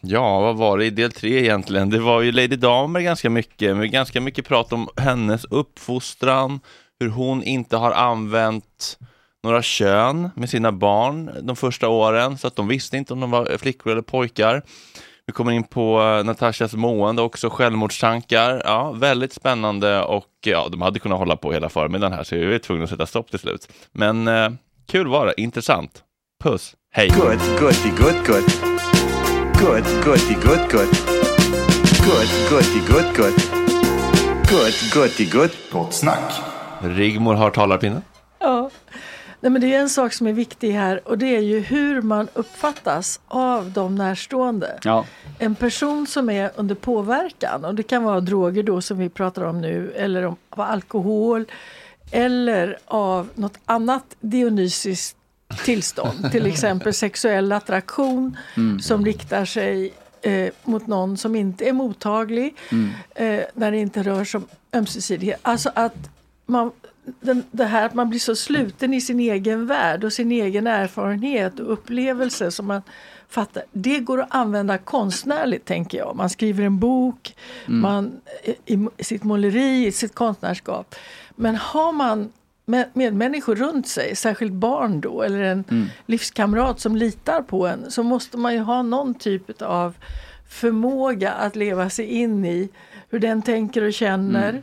ja vad var det i del tre egentligen? Det var ju Lady Damer ganska mycket, med ganska mycket prat om hennes uppfostran, hur hon inte har använt några kön med sina barn de första åren, så att de visste inte om de var flickor eller pojkar. Vi kommer in på eh, Natashas mående också, självmordstankar. Ja, väldigt spännande och eh, ja, de hade kunnat hålla på hela förmiddagen här så vi var tvungna att sätta stopp till slut. Men eh, kul var det, intressant. Puss, hej! Good, good, good, good. Good, goody, good, good. Good, goody, good, good. Good, goody, good. Gott snack. Rigmor har talarpinnen. Ja. Nej, men det är en sak som är viktig här och det är ju hur man uppfattas av de närstående. Ja. En person som är under påverkan och det kan vara droger då som vi pratar om nu eller om, av alkohol eller av något annat dionysiskt tillstånd. Till exempel sexuell attraktion som riktar sig eh, mot någon som inte är mottaglig eh, när det inte rör sig om ömsesidighet. Alltså att man, den, det här att man blir så sluten i sin egen värld och sin egen erfarenhet och upplevelse som man fattar. Det går att använda konstnärligt tänker jag. Man skriver en bok, man, i, i sitt måleri, i sitt konstnärskap. Men har man med, medmänniskor runt sig, särskilt barn då eller en livskamrat som litar på en så måste man ju ha någon typ av förmåga att leva sig in i hur den tänker och känner,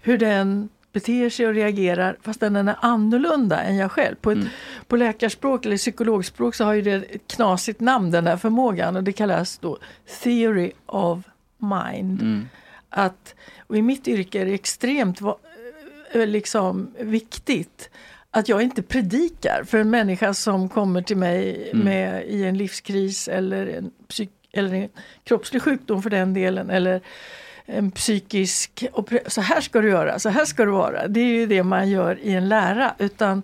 hur den beter sig och reagerar fast den är annorlunda än jag själv. På, ett, på läkarspråk eller psykologspråk så har ju det ett knasigt namn den här förmågan och det kallas då theory of mind. Att, och I mitt yrke är det extremt liksom, viktigt att jag inte predikar för en människa som kommer till mig med, i en livskris eller en, psyk, eller en kroppslig sjukdom för den delen. Eller en psykisk, så här ska du göra, så här ska du vara. Det är ju det man gör i en lära. Utan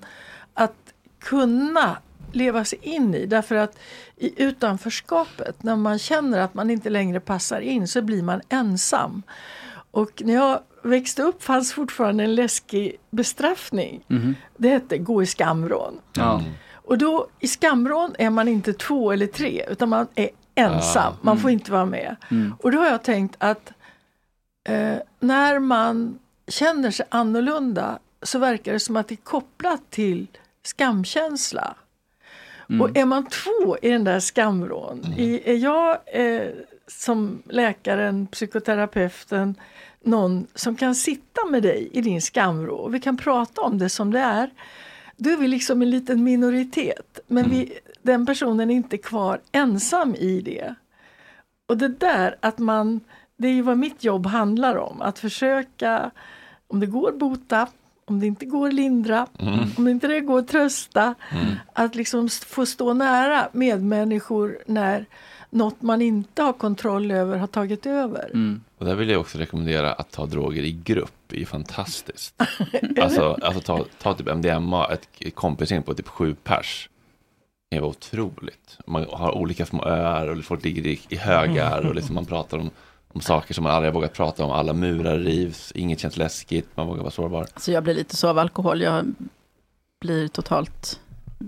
att kunna leva sig in i. Därför att i utanförskapet, när man känner att man inte längre passar in så blir man ensam. Och när jag växte upp fanns fortfarande en läskig bestraffning. Det hette gå i skamvrån. Ja. Och då i skamvrån är man inte två eller tre utan man är ensam. Man får inte vara med. Och då har jag tänkt att eh, när man känner sig annorlunda så verkar det som att det är kopplat till skamkänsla. Och är man två i den där skamvrån, i, är jag eh, som läkaren, psykoterapeuten, någon som kan sitta med dig i din skamvrå och vi kan prata om det som det är. Då är vi liksom en liten minoritet. Men vi, den personen är inte kvar ensam i det. Och det där att man, det är ju vad mitt jobb handlar om. Att försöka, om det går bota, om det inte går lindra, om det inte det går trösta. Att liksom få stå nära medmänniskor när något man inte har kontroll över har tagit över. Och där vill jag också rekommendera att ta droger i grupp. Det är ju fantastiskt. alltså, alltså ta, ta typ MDMA, ett kompisgäng på typ sju pers. Det var otroligt. Man har olika små öar och folk ligger i, i högar och liksom man pratar om, om saker som man aldrig har vågat prata om. Alla murar rivs, inget känns läskigt, man vågar vara sårbar. Så jag blir lite så av alkohol. Jag blir totalt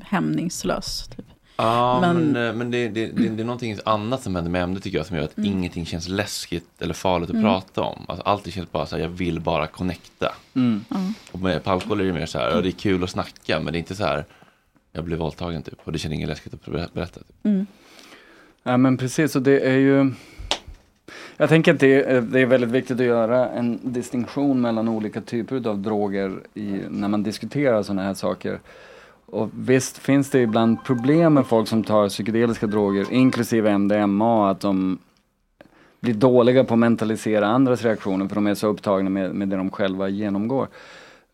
hämningslös. Typ. Ja, men, Men- eh, men det, det, det, det är någonting annat som händer med ämnet tycker jag som gör att ingenting känns läskigt eller farligt att prata om. Alltså, alltid känns bara så här, jag vill bara connecta. Och med, på alkohol är det mer så här, ja, det är kul att snacka men det är inte så här, jag blev våldtagen typ och det känns inget läskigt att ber- berätta. Typ. Ja men precis, och det är ju Jag tänker att det är, det är väldigt viktigt att göra en distinktion mellan olika typer av droger i, när man diskuterar sådana här saker. Och visst finns det ibland problem med folk som tar psykedeliska droger, inklusive MDMA, att de blir dåliga på att mentalisera andras reaktioner för de är så upptagna med, med det de själva genomgår.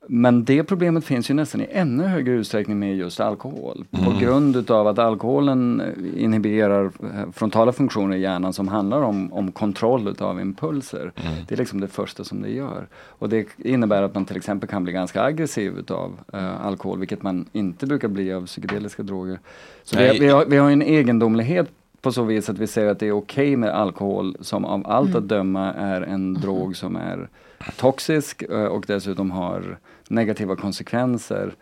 Men det problemet finns ju nästan i ännu högre utsträckning med just alkohol. På grund utav att alkoholen inhiberar eh, frontala funktioner i hjärnan som handlar om, om kontroll utav impulser. Det är liksom det första som det gör. Och det innebär att man till exempel kan bli ganska aggressiv utav eh, alkohol, vilket man inte brukar bli av psykedeliska droger. Så vi, vi, har, vi har en egendomlighet på så vis att vi säger att det är okej med alkohol som av allt att döma är en drog som är toxisk eh, och dessutom har negativa konsekvenser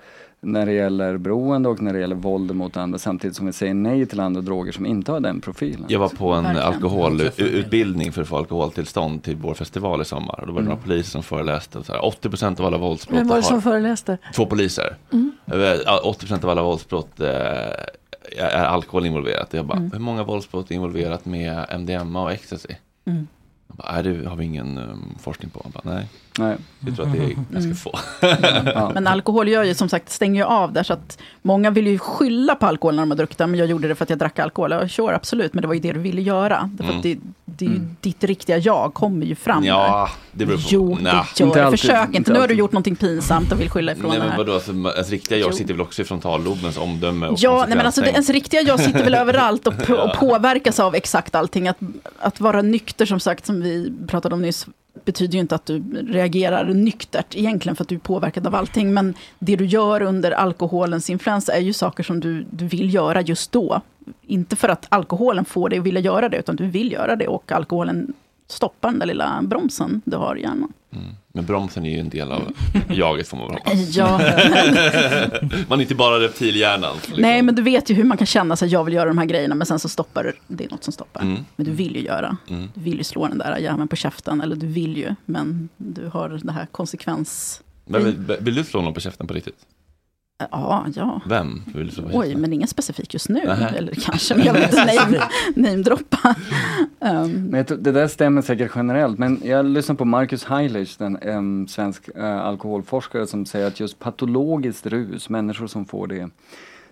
när det gäller beroende och när det gäller våld mot andra samtidigt som vi säger nej till andra droger som inte har den profilen. Jag var på en Verkligen. alkoholutbildning för att få alkoholtillstånd till vår festival i sommar. Och då var det några poliser som föreläste. Och så här, 80% av alla våldsbrott Vem var det har- som föreläste? Två poliser. Eh, ja, 80% av alla våldsbrott eh, är alkohol involverat. Jag bara, hur många våldsbrott är involverat med MDMA och ecstasy? Jag bara, nej, det har vi ingen um, forskning på. Jag bara, nej. Nej. Jag tror att det är ganska Mm. få. Men alkohol gör ju som sagt, stänger ju av där, så att många vill ju skylla på alkohol när de har druckit men jag gjorde det för att jag drack alkohol. Ja, sure, absolut, men det var ju det du ville göra. Därför Mm. att det, det är ju ditt riktiga jag kommer ju fram Ja, det beror på. Jo, det gör Inte alltid, Försök inte inte. Nu har du gjort någonting pinsamt och vill skylla ifrån Nej det men vadå, alltså, ens riktiga jag Jo. sitter väl också i frontallobens omdöme och Ja, nej men alltså det, ens riktiga jag sitter väl överallt och, på, och påverkas av exakt allting. Att, att vara nykter, som sagt, som vi pratade om nyss, betyder ju inte att du reagerar nyktert egentligen, för att du är påverkad av allting. Men det du gör under alkoholens influens är ju saker som du, du vill göra just då. Inte för att alkoholen får dig att vilja göra det, utan du vill göra det och alkoholen stoppar den där lilla bromsen du har i hjärnan. Mm. Men bromsen är ju en del av jaget får man väl hoppas. Ja, Man är inte bara reptilhjärnan. Liksom. Nej, men du vet ju hur man kan känna sig, jag vill göra de här grejerna, men sen så stoppar det, det är något som stoppar. Mm. Men du vill ju göra. Mm. Du vill ju slå den där jäveln på käften, eller du vill ju, men du har det här konsekvens... Men, vill, vill du slå någon på käften på riktigt? Ja, ja. Vem Oj, men ingen specifik just nu. Nähä. Eller kanske, men jag vill inte name- namedroppa. um, Men jag tror, det där stämmer säkert generellt, men jag lyssnar på Marcus Heilich, en um, svensk eh, alkoholforskare som säger att just patologiskt rus, människor som får det,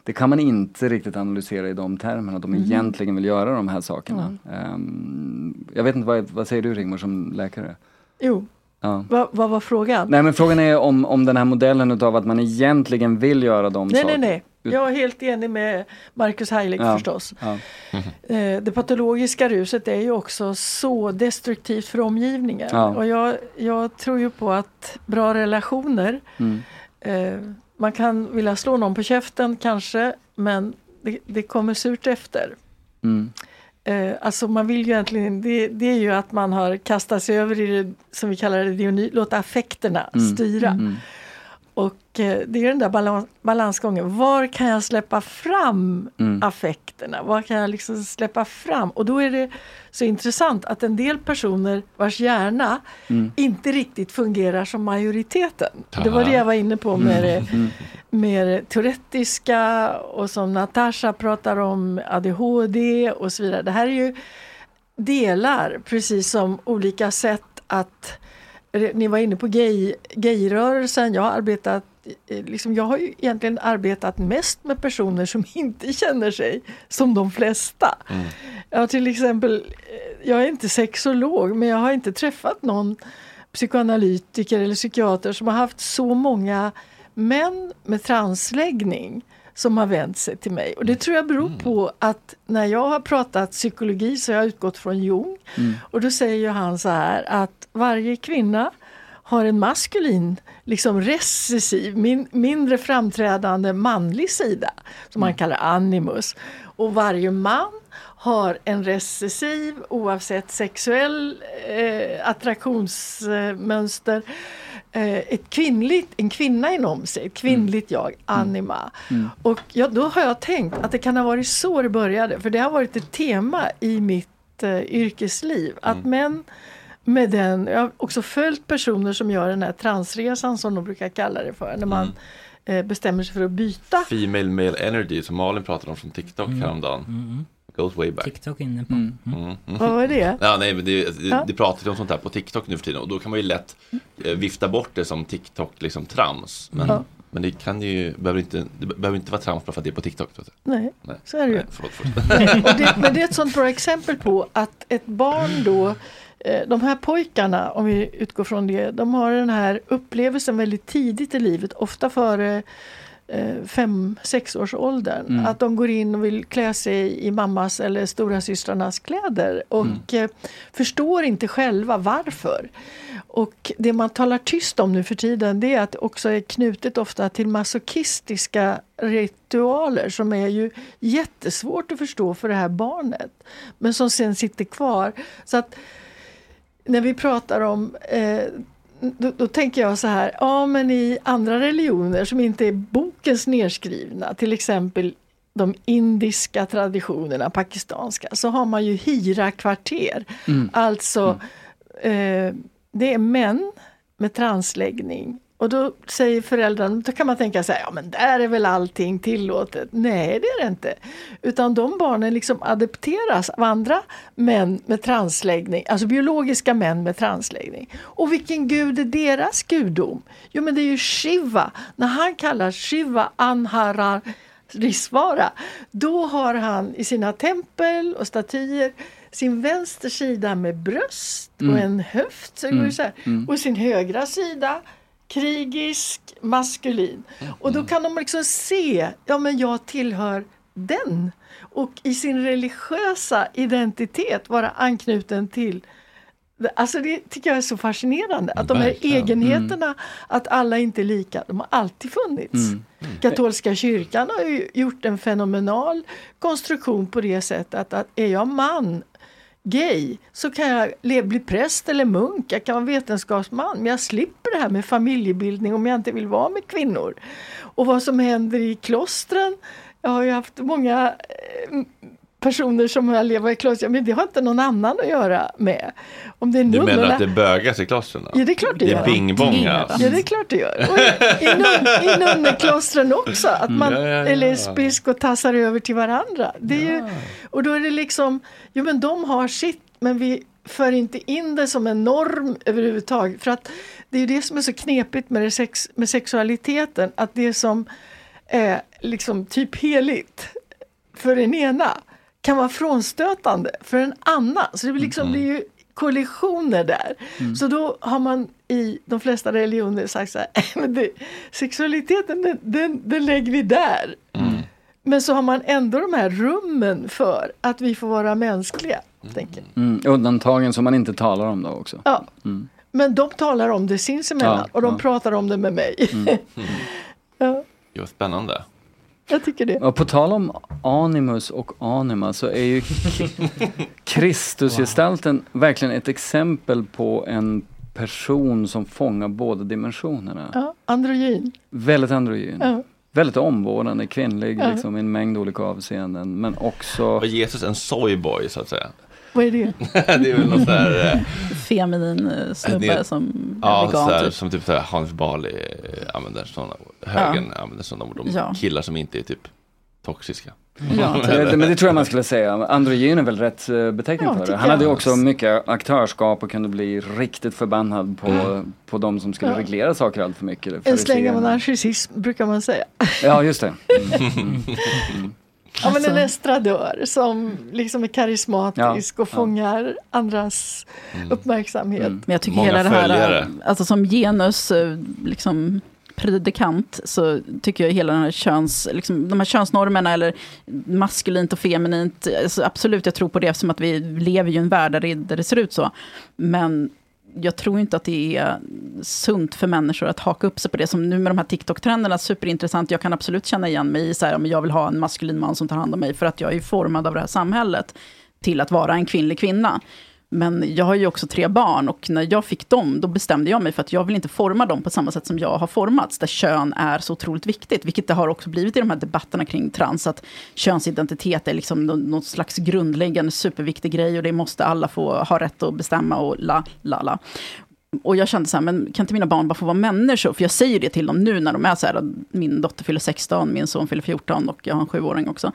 det kan man inte riktigt analysera i de termerna, de Mhm. egentligen vill göra de här sakerna. Ehm, jag vet inte, vad, vad säger du Rigmor som läkare? Jo, Ja. vad, vad var frågan? Nej men frågan är om, om den här modellen utav att man egentligen vill göra de nej, nej, sakerna. nej. Jag är helt enig med Marcus Heilig Ja, förstås. ja. Eh, Det patologiska ruset är ju också så destruktivt för omgivningen. Ja. Och jag, jag tror ju på att bra relationer, Mm. eh, man kan vilja slå någon på käften kanske, men det, det kommer surt efter. Mm. Eh, alltså man vill ju egentligen, det, det är ju att man har kastat sig över i det som vi kallar det, diony, låta affekterna Mm. styra. Mm. Och eh, det är den där balans, balansgången, var kan jag släppa fram Mm. affekterna? Var kan jag liksom släppa fram? Och då är det så intressant att en del personer vars hjärna Mm. inte riktigt fungerar som majoriteten. Det var det jag var inne på med det, Mm. det tourettiska och som Natasha pratar om ADHD och så vidare. Det här är ju delar, precis som olika sätt att ni var inne på gay, gayrörelsen. Jag har arbetat eh, Liksom, jag har ju egentligen arbetat mest med personer som inte känner sig som de flesta. Jag har till exempel, eh, jag är inte sexolog men jag har inte träffat någon psykoanalytiker eller psykiater som har haft så många män med transläggning som har vänt sig till mig. Och det tror jag beror på att när jag har pratat psykologi så har jag utgått från Jung. Och då säger ju han så här att varje kvinna har en maskulin, liksom recessiv, min, mindre framträdande manlig sida som man kallar animus. Och varje man har en recessiv, oavsett sexuell eh, attraktionsmönster, ett kvinnligt, en kvinna inom sig, ett kvinnligt jag, anima. Och ja, då har jag tänkt att det kan ha varit så det började, för det har varit ett tema i mitt eh, yrkesliv. Att män med den, jag har också följt personer som gör den här transresan som de brukar kalla det för, när man eh, bestämmer sig för att byta. Female male energy som Malin pratade om från TikTok Mm. häromdagen. Goes way back. TikTok inne på. Mm. Mm. Mm. Vad var det? Ja, nej, men det, det, Ja. det pratas ju om sånt här på TikTok nu för tiden och då kan man ju lätt eh, vifta bort det som TikTok liksom trams. Men, Ja. men det kan ju, behöver inte, det behöver inte vara trams bara för att det är på TikTok. Nej, Nej. så är det ju. Men det är ett sånt bra exempel på att ett barn då, eh, de här pojkarna, om vi utgår från det, de har den här upplevelsen väldigt tidigt i livet, ofta före eh, fem, sex års åldern. Mm. Att de går in och vill klä sig i mammas eller stora systrarnas kläder och eh, förstår inte själva varför. Och det man talar tyst om nu för tiden det är att det också är knutet ofta till masochistiska ritualer som är ju jättesvårt att förstå för det här barnet. Men som sen sitter kvar. Så att när vi pratar om eh, då, då tänker jag så här, ja men i andra religioner som inte är bokens nedskrivna, till exempel de indiska traditionerna, pakistanska, så har man ju hira-kvarter. Alltså, eh, det är män med transläggning Och då säger föräldrarna, då kan man tänka sig, ja men där är väl allting tillåtet. Nej det är det inte. Utan de barnen liksom adopteras av andra män med transläggning, alltså biologiska män med transläggning. Och vilken gud är deras gudom? Jo men det är ju Shiva. När han kallar Shiva Anharar Risvara, då har han i sina tempel och statyer sin vänster sida med bröst och Mm. en höft. Så Mm. så här. Mm. Och sin högra sida krigisk, maskulin. Och då kan de liksom se, ja men jag tillhör den. Och i sin religiösa identitet vara anknuten till Alltså det tycker jag är så fascinerande. Att de här Verkligen. egenheterna, att alla inte är lika, de har alltid funnits. Mm. Katolska kyrkan har ju gjort en fenomenal konstruktion på det sättet att, att är jag man, gay, så kan jag bli präst eller munk, jag kan vara vetenskapsman, men jag slipper det här med familjebildning om jag inte vill vara med kvinnor. Och vad som händer i klostren, jag har ju haft många eh, personer som har levat i kloster, men det har inte någon annan att göra med. Om det är Du menar nunnorna- att det bögas i klostren? Ja, det är klart det Det gör. är bingbong alltså. Ja, det är klart det gör. Och i, i, nun, I nunneklostren också, att man Ja, ja, ja. är lesbisk och tassar över till varandra. Det är ju, och då är det liksom, jo men de har sitt, men vi för inte in det som en norm överhuvudtaget. För att det är ju det som är så knepigt med, det sex, med sexualiteten, att det som är liksom typ heligt för den ena kan vara frånstötande för en annan. Så det blir liksom, blir ju kollisioner där. Så då har man i de flesta religioner sagt så här, men det, sexualiteten den, den, den lägger vi där. Men så har man ändå de här rummen för att vi får vara mänskliga. Tänker. jag. Mm, undantagen som man inte talar om då också. Ja. Mm. Men de talar om det sinsemellan Ja, och de ja. pratar om det med mig. ja, Jo, spännande. Jag tycker det. Och på tal om animus och anima så är ju Kristusgestalten verkligen ett exempel på en person som fångar båda dimensionerna. Ja, androgyn. Väldigt androgyn. Ja. Väldigt omvårdande, kvinnlig Ja. liksom, i en mängd olika avseenden. Men också... Och Jesus en soyboy så att säga. Vad är det? det är väl något där... eh, Feminin eh, snubbe det- som är Ja, vegan. så här, typ. som typ så här, Hans Bali eh, använder sådana, högern använder sådana ord om Ja. killar som inte är typ toxiska. Ja. Det, men det tror jag man skulle säga. Androgyn är väl rätt beteckning Ja, för det. Han hade ju också mycket aktörskap och kunde bli riktigt förbannad på, på de som skulle Ja. reglera saker allt för mycket. En släng av narcissism brukar man säga. Ja, just det. Ja, men Alltså- en estradör som liksom är karismatisk Ja, och ja. fångar andras uppmärksamhet. Mm. Men jag tycker Många hela det här, följare. alltså som genus, eh, liksom predikant, så tycker jag hela den här köns, liksom, de här könsnormerna eller maskulint och feminint, alltså absolut jag tror på det eftersom att vi lever ju i en värld där det, där det ser ut så. Men jag tror inte att det är sunt för människor att haka upp sig på det. Som nu med de här TikTok-trenderna, superintressant. Jag kan absolut känna igen mig i så här, jag vill ha en maskulin man som tar hand om mig, för att jag är formad av det här samhället till att vara en kvinnlig kvinna. Men jag har ju också tre barn och när jag fick dem, då bestämde jag mig för att jag vill inte forma dem på samma sätt som jag har formats, där kön är så otroligt viktigt, vilket det har också blivit i de här debatterna kring trans, att könsidentitet är liksom någon slags grundläggande superviktig grej och det måste alla få ha rätt att bestämma och la, la, la. Och jag kände så här, men kan inte mina barn bara få vara människor? För jag säger det till dem nu när de är så här, min dotter fyller 16, min son fyller 14 och jag har en sjuåring också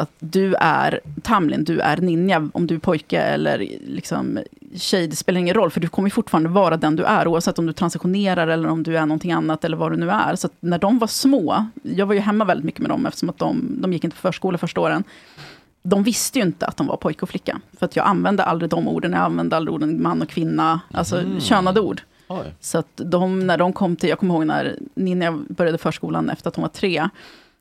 att du är Tamlin, du är ninja, om du är pojke eller liksom tjej, det spelar ingen roll, för du kommer fortfarande vara den du är, oavsett om du transitionerar eller om du är någonting annat eller vad du nu är. Så när de var små, jag var ju hemma väldigt mycket med dem, eftersom att de, de gick inte på förskola första åren. De visste ju inte att de var pojke och flicka, för att jag använde aldrig de orden, jag använde aldrig orden man och kvinna, alltså könade ord. Oj. Så att de, när de kom till, jag kommer ihåg när Ninja började förskolan efter att hon var tre,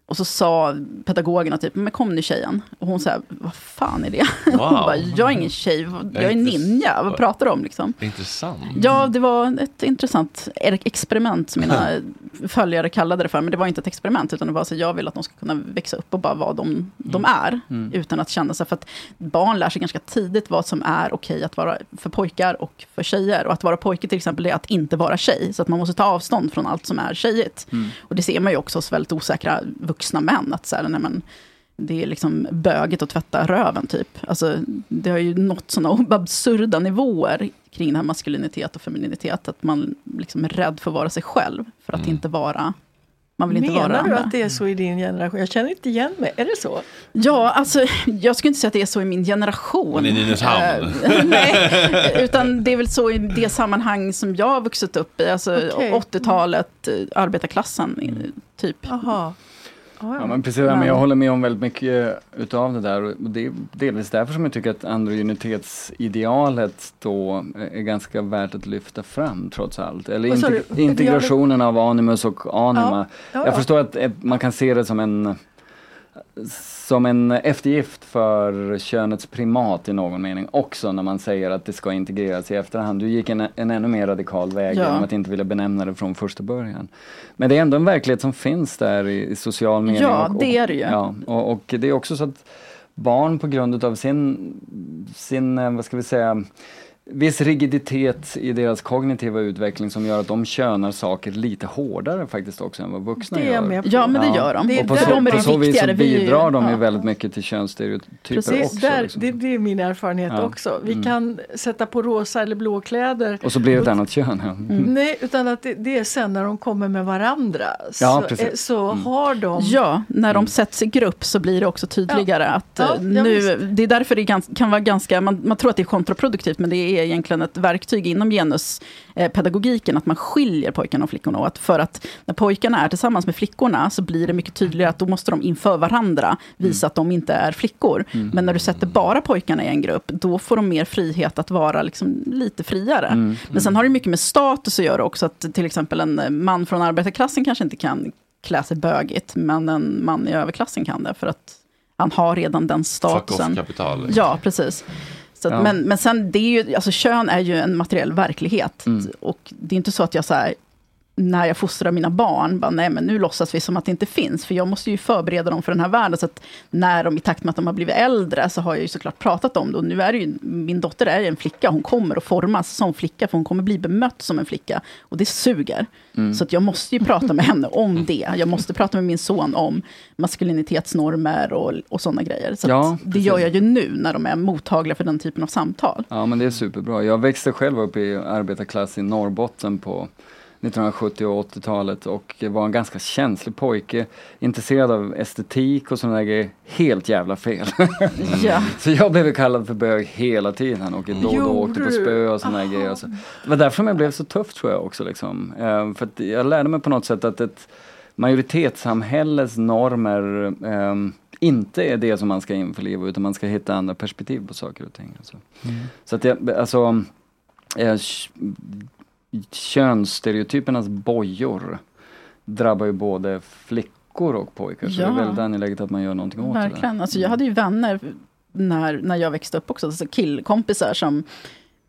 och så sa pedagogerna typ, men kom nu tjejen. Och hon sa, vad fan är det? Wow. Hon bara, jag är ingen tjej, jag är ninja, vad pratar du om liksom? Intressant. Ja, det var ett intressant experiment som mina följare kallade det för. Men det var inte ett experiment, utan det var så jag vill att de ska kunna växa upp och bara vara de de är. Utan att känna sig, för att barn lär sig ganska tidigt vad som är okej att vara för pojkar och för tjejer. Och att vara pojke till exempel är att inte vara tjej. Så att man måste ta avstånd från allt som är tjejigt. Och det ser man ju också hos väldigt osäkra vuxna män. Att så här, nej, men, det är liksom böget att tvätta röven typ. Alltså, det har ju nått sådana absurda nivåer kring det här maskulinitet och femininitet. Att man liksom är rädd för att vara sig själv, för att Mm. inte vara man vill inte Menar vara du andra. att det är så i din generation? Jag känner inte igen mig. Är det så? Ja, alltså jag skulle inte säga att det är så i min generation. Men i Nynäshamn? Eh, Nej, utan det är väl så i det sammanhang som jag har vuxit upp i. Alltså Okej. 80-talet, eh, arbetarklassen, typ. Jaha. Ja, Ja, ja. men precis, men jag håller med om väldigt mycket utav det där. Och det är delvis därför som jag tycker att androgynitetsidealet då är ganska värt att lyfta fram trots allt. Eller du? integrationen av animus och anima. Ja, ja. Jag förstår att eh, man kan se det som en som en eftergift för könets primat i någon mening också när man säger att det ska integreras i efterhand. Du gick en, en ännu mer radikal väg Ja. genom att inte vilja benämna det från första början. Men det är ändå en verklighet som finns där i, i social mening. Ja, och, och, det är det ju. Ja, och, och det är också så att barn på grund av sin, sin, eh, vad ska vi säga, viss rigiditet i deras kognitiva utveckling som gör att de könar saker lite hårdare faktiskt också än vad vuxna gör. Ja, men det gör de. Det är Och på så, de är på det så vis så bidrar de ju ja. väldigt mycket till könsstereotyper Precis. också. Det, där, liksom. det, det är min erfarenhet Ja. också. Vi Mm. kan sätta på rosa eller blå kläder. Och så blir det ett annat kön. Ja. Mm. Nej, utan att det, det är sen när de kommer med varandra. Ja, så precis. eh, så Mm. har de... Ja, när de sätts i grupp så blir det också tydligare att Ja, eh, ja, nu, det är därför det gans, kan vara ganska, man, man tror att det är kontraproduktivt, men det är egentligen ett verktyg inom genuspedagogiken, att man skiljer pojkarna och flickorna åt. För att när pojkarna är tillsammans med flickorna så blir det mycket tydligare att då måste de inför varandra visa att de inte är flickor. Men när du sätter bara pojkarna i en grupp, då får de mer frihet att vara liksom lite friare. Mm. Men sen har det mycket med status att göra också, att till exempel en man från arbetarklassen kanske inte kan klä sig bögigt, men en man i överklassen kan det, för att han har redan den Fuck statusen. off-kapital. Ja, precis. Så att, Ja. men, men sen, det är ju, alltså kön är ju en materiell verklighet. Mm. Och det är inte så att jag så här, när jag fostrar mina barn, bara, nej men nu låtsas vi som att det inte finns. För jag måste ju förbereda dem för den här världen. Så att när de i takt med att de har blivit äldre, så har jag ju såklart pratat om det. Och nu är det ju, min dotter är en flicka, hon kommer att formas som flicka, för hon kommer bli bemött som en flicka. Och det suger. Mm. Så att jag måste ju prata med henne om det. Jag måste prata med min son om maskulinitetsnormer och, och sådana grejer. Så Ja, det gör jag ju nu, när de är mottagliga för den typen av samtal. Ja men det är superbra. Jag växte själv upp i arbetarklass i Norrbotten på 1970 och 80-talet och var en ganska känslig pojke. Intresserad av estetik och sådana där grejer. Helt jävla fel. Ja. Så jag blev kallad för bög hela tiden och då och då åkte på spö och sådana där grejer. Så det var därför jag blev så tuff tror jag också. Liksom. Eh, för jag lärde mig på något sätt att ett majoritetssamhälles normer ehm, inte är det som man ska införliva utan man ska hitta andra perspektiv på saker och ting. Alltså. Så att jag, alltså k- könsstereotypernas bojor drabbar ju både flickor och pojkar. Så det Ja. är väldigt angeläget att man gör någonting åt det. där. Verkligen. Alltså, jag hade ju vänner när, när jag växte upp också, alltså killkompisar som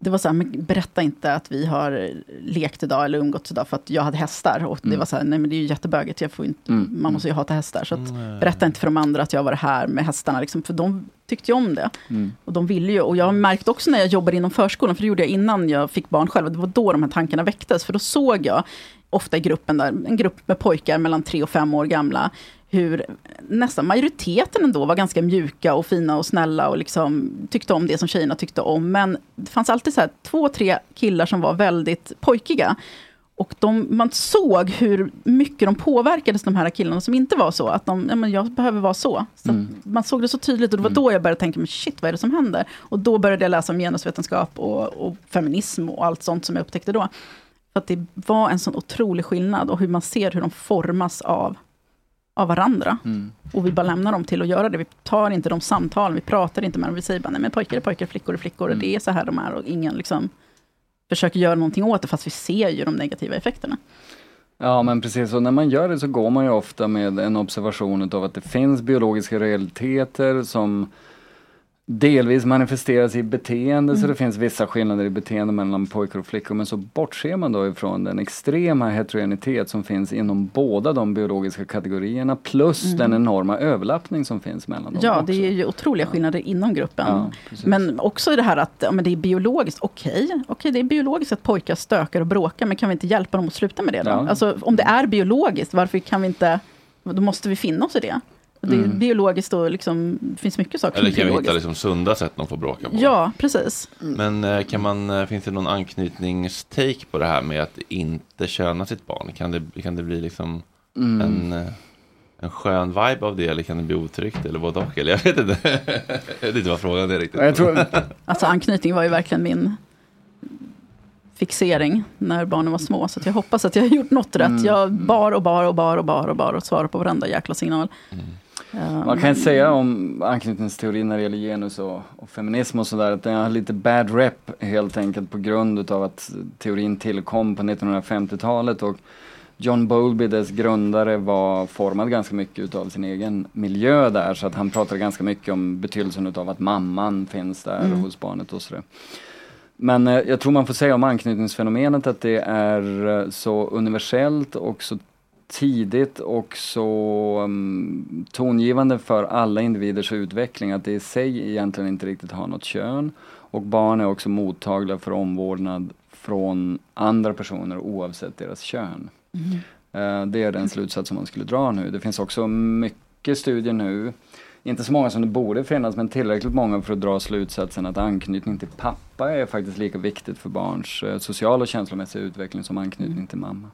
det var så här, men berätta inte att vi har lekt idag eller umgåtts idag för att jag hade hästar. Och det Mm. var så här, nej men det är ju jättebögigt, jag får inte, Mm. man måste ju hata hästar. Så att, berätta inte för de andra att jag var här med hästarna, liksom, för de tyckte ju om det. Mm. Och de ville ju, och jag märkte också när jag jobbade inom förskolan, för det gjorde jag innan jag fick barn själv, det var då de här tankarna väcktes, för då såg jag ofta i gruppen där, en grupp med pojkar mellan tre och fem år gamla, hur nästan majoriteten ändå var ganska mjuka och fina och snälla och liksom tyckte om det som tjejerna tyckte om. Men det fanns alltid så här två, tre killar som var väldigt pojkiga. Och de, man såg hur mycket de påverkades, de här killarna som inte var så. Att de, ja, men jag behöver vara så. så Mm. man såg det så tydligt och det var då jag började tänka, men shit vad är det som händer? Och då började jag läsa om genusvetenskap och, och feminism och allt sånt som jag upptäckte då. För att det var en sån otrolig skillnad och hur man ser hur de formas av, av varandra. Mm. Och vi bara lämnar dem till att göra det. Vi tar inte de samtalen, vi pratar inte med dem. Vi säger bara, nej men pojkar är pojkar, flickor är flickor. Och Mm. det är så här de är. Och ingen liksom försöker göra någonting åt det, fast vi ser ju de negativa effekterna. Ja men precis, och när man gör det så går man ju ofta med en observation av att det finns biologiska realiteter som delvis manifesteras i beteende, så det finns vissa skillnader i beteende mellan pojkar och flickor, men så bortser man då ifrån den extrema heterogenitet som finns inom båda de biologiska kategorierna, plus den enorma överlappning som finns mellan dem Ja, också. det är ju otroliga skillnader inom gruppen. Ja, men också det här att ja, men det är biologiskt, okej, okej, det är biologiskt att pojkar stökar och bråkar, men kan vi inte hjälpa dem att sluta med det då? Ja. Alltså om det är biologiskt, varför kan vi inte, då måste vi finna oss i det. Det är Mm. biologiskt och liksom, det finns mycket saker Eller som är kan vi hitta liksom sunda sätt de får bråka på? Ja, precis. Men eh, kan man, eh, finns det någon anknytningstake på det här med att inte köna sitt barn? Kan det, kan det bli liksom Mm. en, eh, en skön vibe av det eller kan det bli otryggt eller både och? Eller jag vet inte. jag vet inte vad frågan är riktigt. Jag tror, Alltså anknytning var ju verkligen min fixering när barnen var små. Så att jag hoppas att jag har gjort något rätt. Mm. Jag bar och bar och bar och bar och bar och svarade på varenda jäkla signal. Eh, Man kan säga om anknytningsteori när det gäller genus och, och feminism och sådär att den har lite bad rep helt enkelt på grund utav att teorin tillkom på 1950-talet och John Bowlby, dess grundare, var formad ganska mycket utav sin egen miljö där så att han pratade ganska mycket om betydelsen utav att mamman finns där Mm. hos barnet och sådär. Men eh, jag tror man får säga om anknytningsfenomenet att det är eh, så universellt och så tidigt och så um, tongivande för alla individers utveckling att det i sig egentligen inte riktigt har något kön. Och barn är också mottagliga för omvårdnad från andra personer oavsett deras kön. Eh, det är den slutsats som man skulle dra nu. Det finns också mycket studier nu, inte så många som det borde finnas, men tillräckligt många för att dra slutsatsen att anknytning till pappa är faktiskt lika viktigt för barns eh, sociala och känslomässiga utveckling som anknytning till mamma.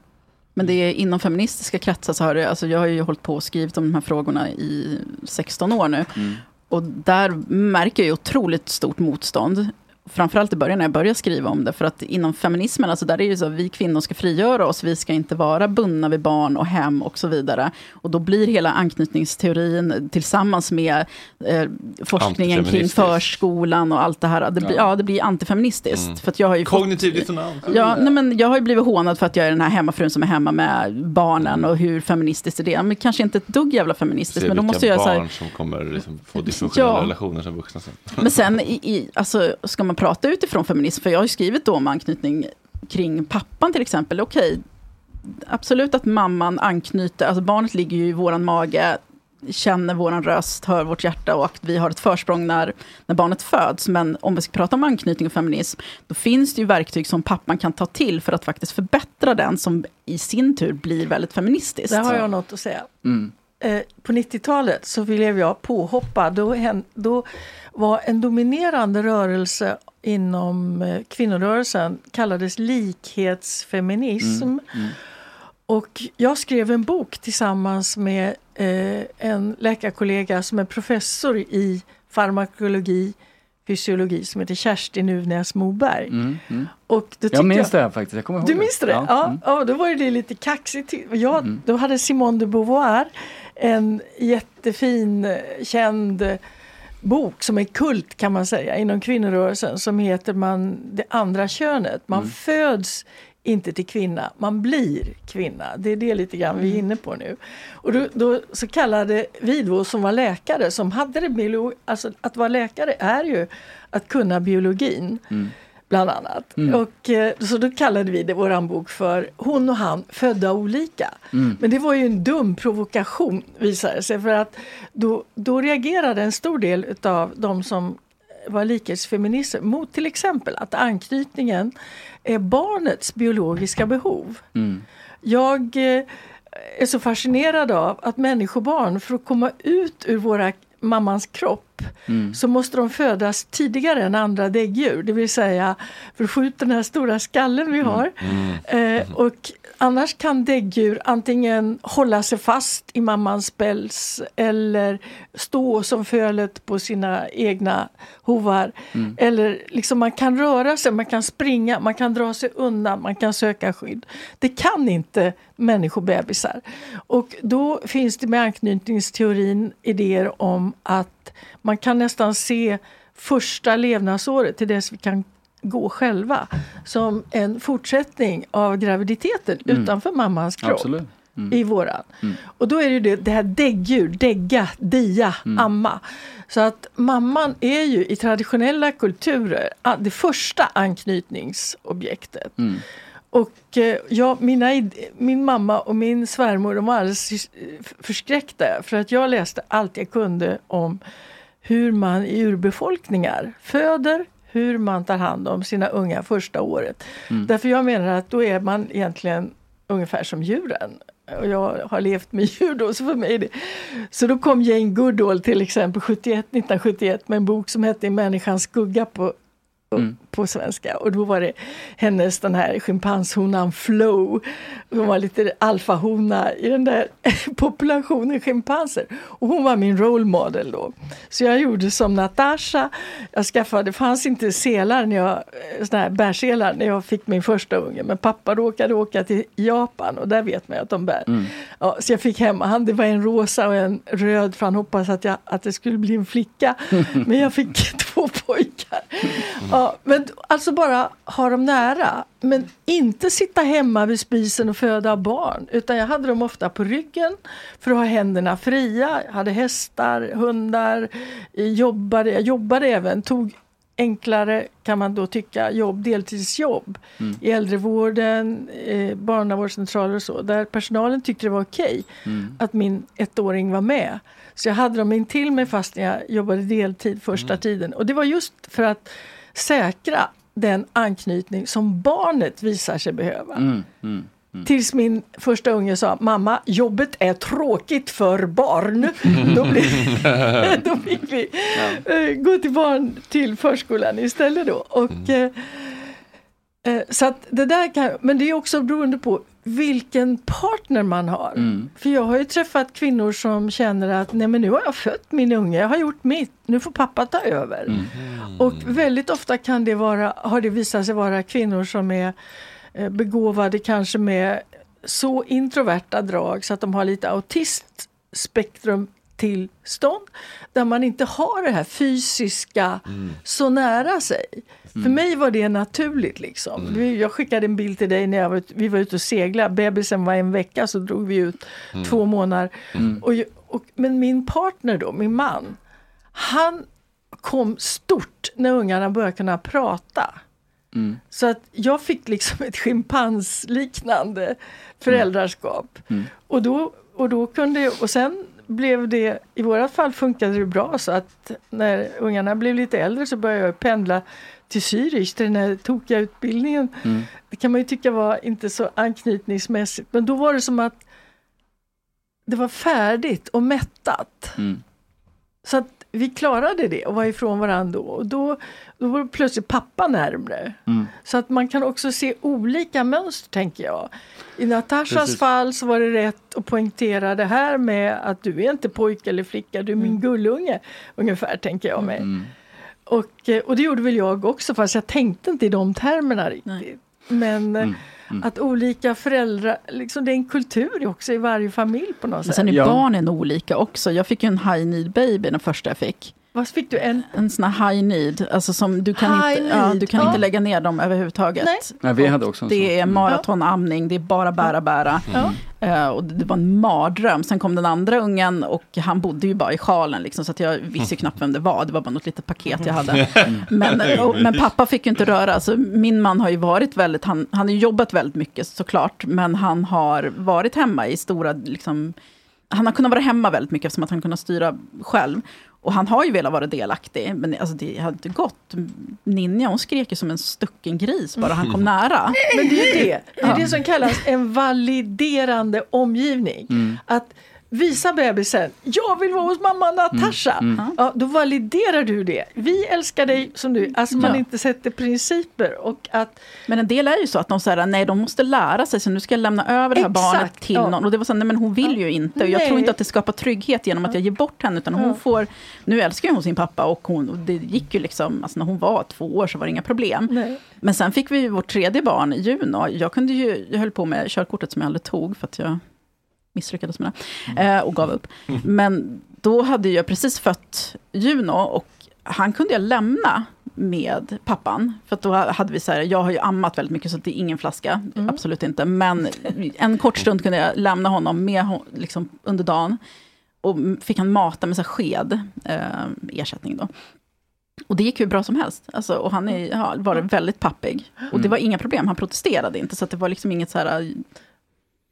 Men det är inom feministiska kretsar så har det, alltså jag har ju hållit på och skrivit om de här frågorna i 16 år nu. Mm. Och där märker jag ju otroligt stort motstånd. Framförallt i början när jag började skriva om det. För att inom feminismen, alltså där är det ju så att vi kvinnor ska frigöra oss. Vi ska inte vara bundna vid barn och hem och så vidare. Och då blir hela anknytningsteorin tillsammans med eh, forskningen kring förskolan och allt det här. Det blir, ja. Ja. det blir antifeministiskt. Mm. För jag har ju fått- Kognitiv dissonans. Ja, nej, men jag har ju blivit hånad för att jag är den här hemmafrun som är hemma med barnen och hur feministiskt är det? Men kanske inte ett dugg jävla feministiskt, Se men då måste jag så här, barn som kommer liksom få dysfunktionella Ja. relationer som vuxna sen. Men sen, i, i, alltså, ska man prata utifrån feminism, för jag har ju skrivit då om anknytning kring pappan till exempel, okej, absolut att mamman anknyter, alltså barnet ligger ju i våran mage, känner våran röst, hör vårt hjärta och att vi har ett försprång när, när barnet föds. Men om vi ska prata om anknytning och feminism, då finns det ju verktyg som pappan kan ta till för att faktiskt förbättra den, som i sin tur blir väldigt feministiskt. Där har jag något att säga. Mm. Eh, på 90-talet så blev jag påhoppad. Då, då var en dominerande rörelse inom eh, kvinnorörelsen kallades likhetsfeminism. Mm. Mm. Och jag skrev en bok tillsammans med eh, en läkarkollega som är professor i farmakologi, fysiologi som heter Kerstin Uvnäs Moberg. Mm. Mm. Och då Jag minns det här faktiskt, jag kommer ihåg du minns det? Ja, Mm. ja, då var det lite kaxigt. Jag, Mm. Då hade Simone de Beauvoir en jättefin, eh, känd bok som är kult kan man säga inom kvinnorörelsen som heter man, Det andra könet. Man Mm. föds inte till kvinna, man blir kvinna. Det är det lite grann vi är inne på nu. Och då, då så kallade vi då som var läkare, som hade det biolo- alltså att vara läkare är ju att kunna biologin Mm. Bland annat. Mm. Och, eh, så då kallade vi det våran bok för Hon och han födda olika. Mm. Men det var ju en dum provokation visade sig för att då, då reagerade en stor del utav de som var likhetsfeminister mot till exempel att anknytningen är barnets biologiska behov. Mm. Jag eh, är så fascinerad av att människobarn för att komma ut ur våra mammans kropp Mm. så måste de födas tidigare än andra däggdjur. Det vill säga förskjuta den här stora skallen vi har. Eh, och annars kan däggdjur antingen hålla sig fast i mammans päls eller stå som fölet på sina egna hovar. Mm. Eller liksom man kan röra sig, man kan springa, man kan dra sig undan, man kan söka skydd. Det kan inte människobebisar. Och då finns det med anknytningsteorin idéer om att man kan nästan se första levnadsåret till dess vi kan gå själva som en fortsättning av graviditeten Mm. utanför mammans kropp Absolut. Mm. i våran. Mm. Och då är det ju det, det här däggdjur, dägga, dia, Mm. amma. Så att mamman är ju i traditionella kulturer ah, det första anknytningsobjektet. Och eh, ja, mina, min mamma och min svärmor de var alldeles förskräckta för att jag läste allt jag kunde om hur man i urbefolkningar föder, hur man tar hand om sina unga första året. Mm. Därför jag menar att då är man egentligen ungefär som djuren. och jag har levt med djur då, så för mig är det... Så då kom Jane Goodall till exempel 71, 1971 med en bok som hette Människans skugga på Mm. På svenska. Och då var det hennes den här schimpanshonan Flo. Hon var lite alfahona i den där populationen schimpanser. Och hon var min role model då. Så jag gjorde som Natasha. Jag skaffade, det fanns inte selar när jag, såna här bärselar när jag fick min första unge. Men pappa råkade åka till Japan och där vet man att de bär. Ja, så jag fick hemma han, det var en rosa och en röd för han hoppades att, jag, att det skulle bli en flicka. Men jag fick två pojkar. Ja, men alltså bara ha dem nära. Men inte sitta hemma vid spisen och föda barn. Utan jag hade dem ofta på ryggen för att ha händerna fria. Jag hade hästar, hundar, eh, jobbade, jag jobbade även, tog enklare kan man då tycka jobb, deltidsjobb i äldrevården, eh, barnavårdscentraler och så. Där personalen tyckte det var okej att min ettåring var med. Så jag hade dem in till mig fast jag jobbade deltid första tiden. Och det var just för att säkra den anknytning som barnet visar sig behöva. Mm, mm. Tills min första unge sa, mamma, jobbet är tråkigt för barn. Då, blev, då fick vi eh, gå till barn till förskolan istället då. Och, eh, eh, så det där kan, men det är också beroende på vilken partner man har. Mm. För jag har ju träffat kvinnor som känner att nej men nu har jag fött min unge, jag har gjort mitt, nu får pappa ta över. Mm. Och väldigt ofta kan det vara, har det visat sig vara kvinnor som är eh, begåvade kanske med så introverta drag så att de har lite autistspektrum tillstånd där man inte har det här fysiska så nära sig. För mig var det naturligt. liksom. Vi- Jag skickade en bild till dig när jag var, ut- vi var ute och seglade. Bebisen var en vecka så drog vi ut två månader. Och, jag- och, men min partner då, min man, han kom stort när ungarna började kunna prata. Så att jag fick liksom ett schimpansliknande föräldraskap. Och, då, och då kunde jag, och sen blev det, i våra fall funkade det bra så att när ungarna blev lite äldre så började jag pendla till Zürich, till den här tokiga utbildningen. Det kan man ju tycka var inte så anknytningsmässigt, men då var det som att det var färdigt och mättat. Mm. Så att vi klarade det och var ifrån varandra då. Och då, då var plötsligt pappa närmre. Mm. Så att man kan också se olika mönster tänker jag. I Natashas Precis. fall så var det rätt att poängtera det här med att du är inte pojke eller flicka, du är min gullunge. Ungefär tänker jag mig. Mm. Och, eh, och det gjorde väl jag också fast jag tänkte inte i de termerna riktigt. Nej. Men eh, Mm. att olika föräldrar, liksom det är en kultur också i varje familj på något Men sätt. sen är Ja. barnen olika också. Jag fick ju en high need baby den första jag fick. Vad fick du? En En sån här high need, alltså som du kan, High inte, ja, du kan ja. inte lägga ner dem överhuvudtaget. Nej. Nej, vi hade också en sån. Det är maratonamning, det är bara bära, bära. Ja. Eh, och det var en mardröm. Sen kom den andra ungen och han bodde ju bara i sjalen, liksom, så att jag visste ju knappt vem det var. Det var bara något litet paket jag hade. Men, och, men pappa fick ju inte röra. Alltså, min man har ju varit väldigt, han, han har jobbat väldigt mycket såklart, men han har varit hemma i stora, liksom, han har kunnat vara hemma väldigt mycket eftersom att han kunnat styra själv. Och han har ju velat vara delaktig, men alltså, det hade inte gått. Ninja, hon skrek ju som en stucken gris bara han kom nära. Men det är ju det. Det är det som kallas en validerande omgivning. Att visa bebisen, jag vill vara hos mamma Natasha. Ja, då validerar du det. Vi älskar dig som du Alltså man Ja. inte sätter principer. Och att, Men en del är ju så att de säger nej, de måste lära sig, så nu ska jag lämna över det här Exakt, barnet till ja. någon. Och det var så, nej men hon vill ju inte. Och jag Nej. tror inte att det skapar trygghet genom att jag ger bort henne, utan hon får, nu älskar hon sin pappa och, hon, och det gick ju liksom, alltså när hon var två år så var det inga problem. nej. Men sen fick vi ju vårt tredje barn, Juno. Jag, kunde ju, jag höll på med körkortet som jag aldrig tog, för att jag misslyckades med det, eh, och gav upp. Men då hade jag precis fött Juno, och han kunde jag lämna med pappan. För att då hade vi så här, jag har ju ammat väldigt mycket, så det är ingen flaska, absolut inte. Men en kort stund kunde jag lämna honom med, liksom, under dagen. Och fick han mata med så här sked, eh, ersättning då. Och det gick hur bra som helst. Alltså, och han är, har varit väldigt pappig. Och det var inga problem, han protesterade inte. Så att det var liksom inget så här...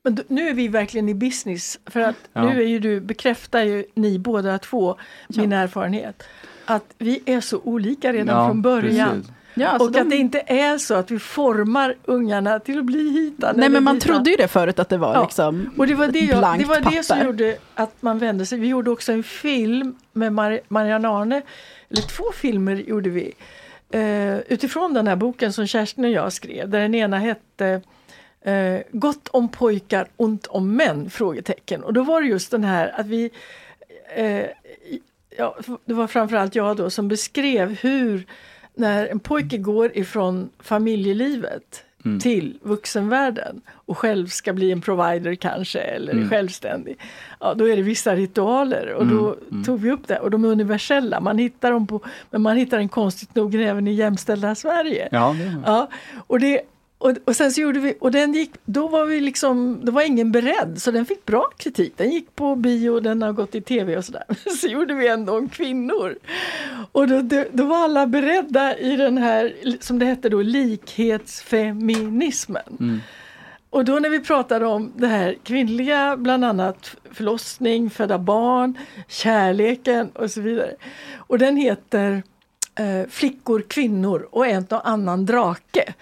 Men nu är vi verkligen i business. För att Ja. nu är ju du, bekräftar ju ni båda två min erfarenhet. Att vi är så olika redan Ja, från början. precis. Ja, alltså och de- att det inte är så att vi formar ungarna till att bli hitan. Nej men man ditan. trodde ju det förut att det var Ja. liksom Och det var det, jag, blankt det, var det som papper. gjorde att man vände sig. Vi gjorde också en film med Mar- Marianne Arne, eller två filmer gjorde vi. Eh, utifrån den här boken som Kerstin och jag skrev, där den ena hette eh, Gott om pojkar, ont om män? Frågetecken. Och då var det just den här att vi eh, ja, det var framförallt jag då som beskrev hur när en pojke går ifrån familjelivet Mm. till vuxenvärlden och själv ska bli en provider kanske eller Mm. självständig. Ja, då är det vissa ritualer och då Mm. tog vi upp det och de är universella. Man hittar dem på, men man hittar den konstigt nog även i jämställda Sverige. Ja, det Ja, och, det, och, och sen så gjorde vi, och den gick, då var vi liksom, då var ingen beredd så den fick bra kritik. Den gick på bio, den har gått i tv och sådär. Så gjorde vi ändå om kvinnor. Och då, då, då var alla beredda i den här, som det hette då, likhetsfeminismen. Mm. Och då när vi pratade om det här kvinnliga, bland annat förlossning, föda barn, kärleken och så vidare. Och den heter eh, Flickor, kvinnor och en och annan drake.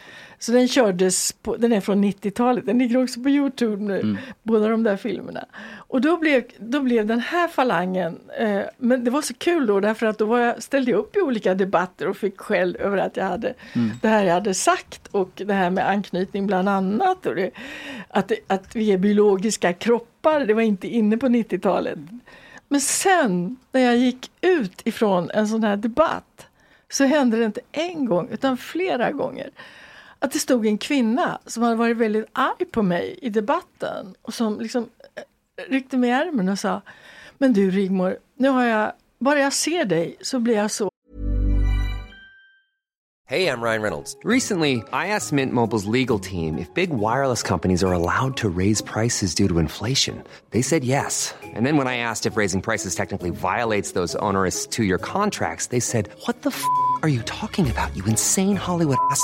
Så den kördes, på, den är från 90-talet, den ligger också på Youtube nu, båda de där filmerna. Och då blev, då blev den här falangen, eh, men det var så kul då därför att då var jag, ställde jag upp i olika debatter och fick skäll över att jag hade det här jag hade sagt och det här med anknytning bland annat. Och det, att, det, att vi är biologiska kroppar, det var inte inne på 90-talet. Men sen när jag gick ut ifrån en sån här debatt så hände det inte en gång utan flera gånger att det stod en kvinna som hade varit väldigt arg på mig i debatten och som liksom eh, ryckte mig i armen och sa Men du Rigmor, nu har jag, bara jag ser dig så blir jag så Hey, I'm Ryan Reynolds. Recently, I asked Mint Mobile's legal team if big wireless companies are allowed to raise prices due to inflation. They said yes. And then when I asked if raising prices technically violates those onerous two year contracts, they said, What the f are you talking about, you insane Hollywood ass?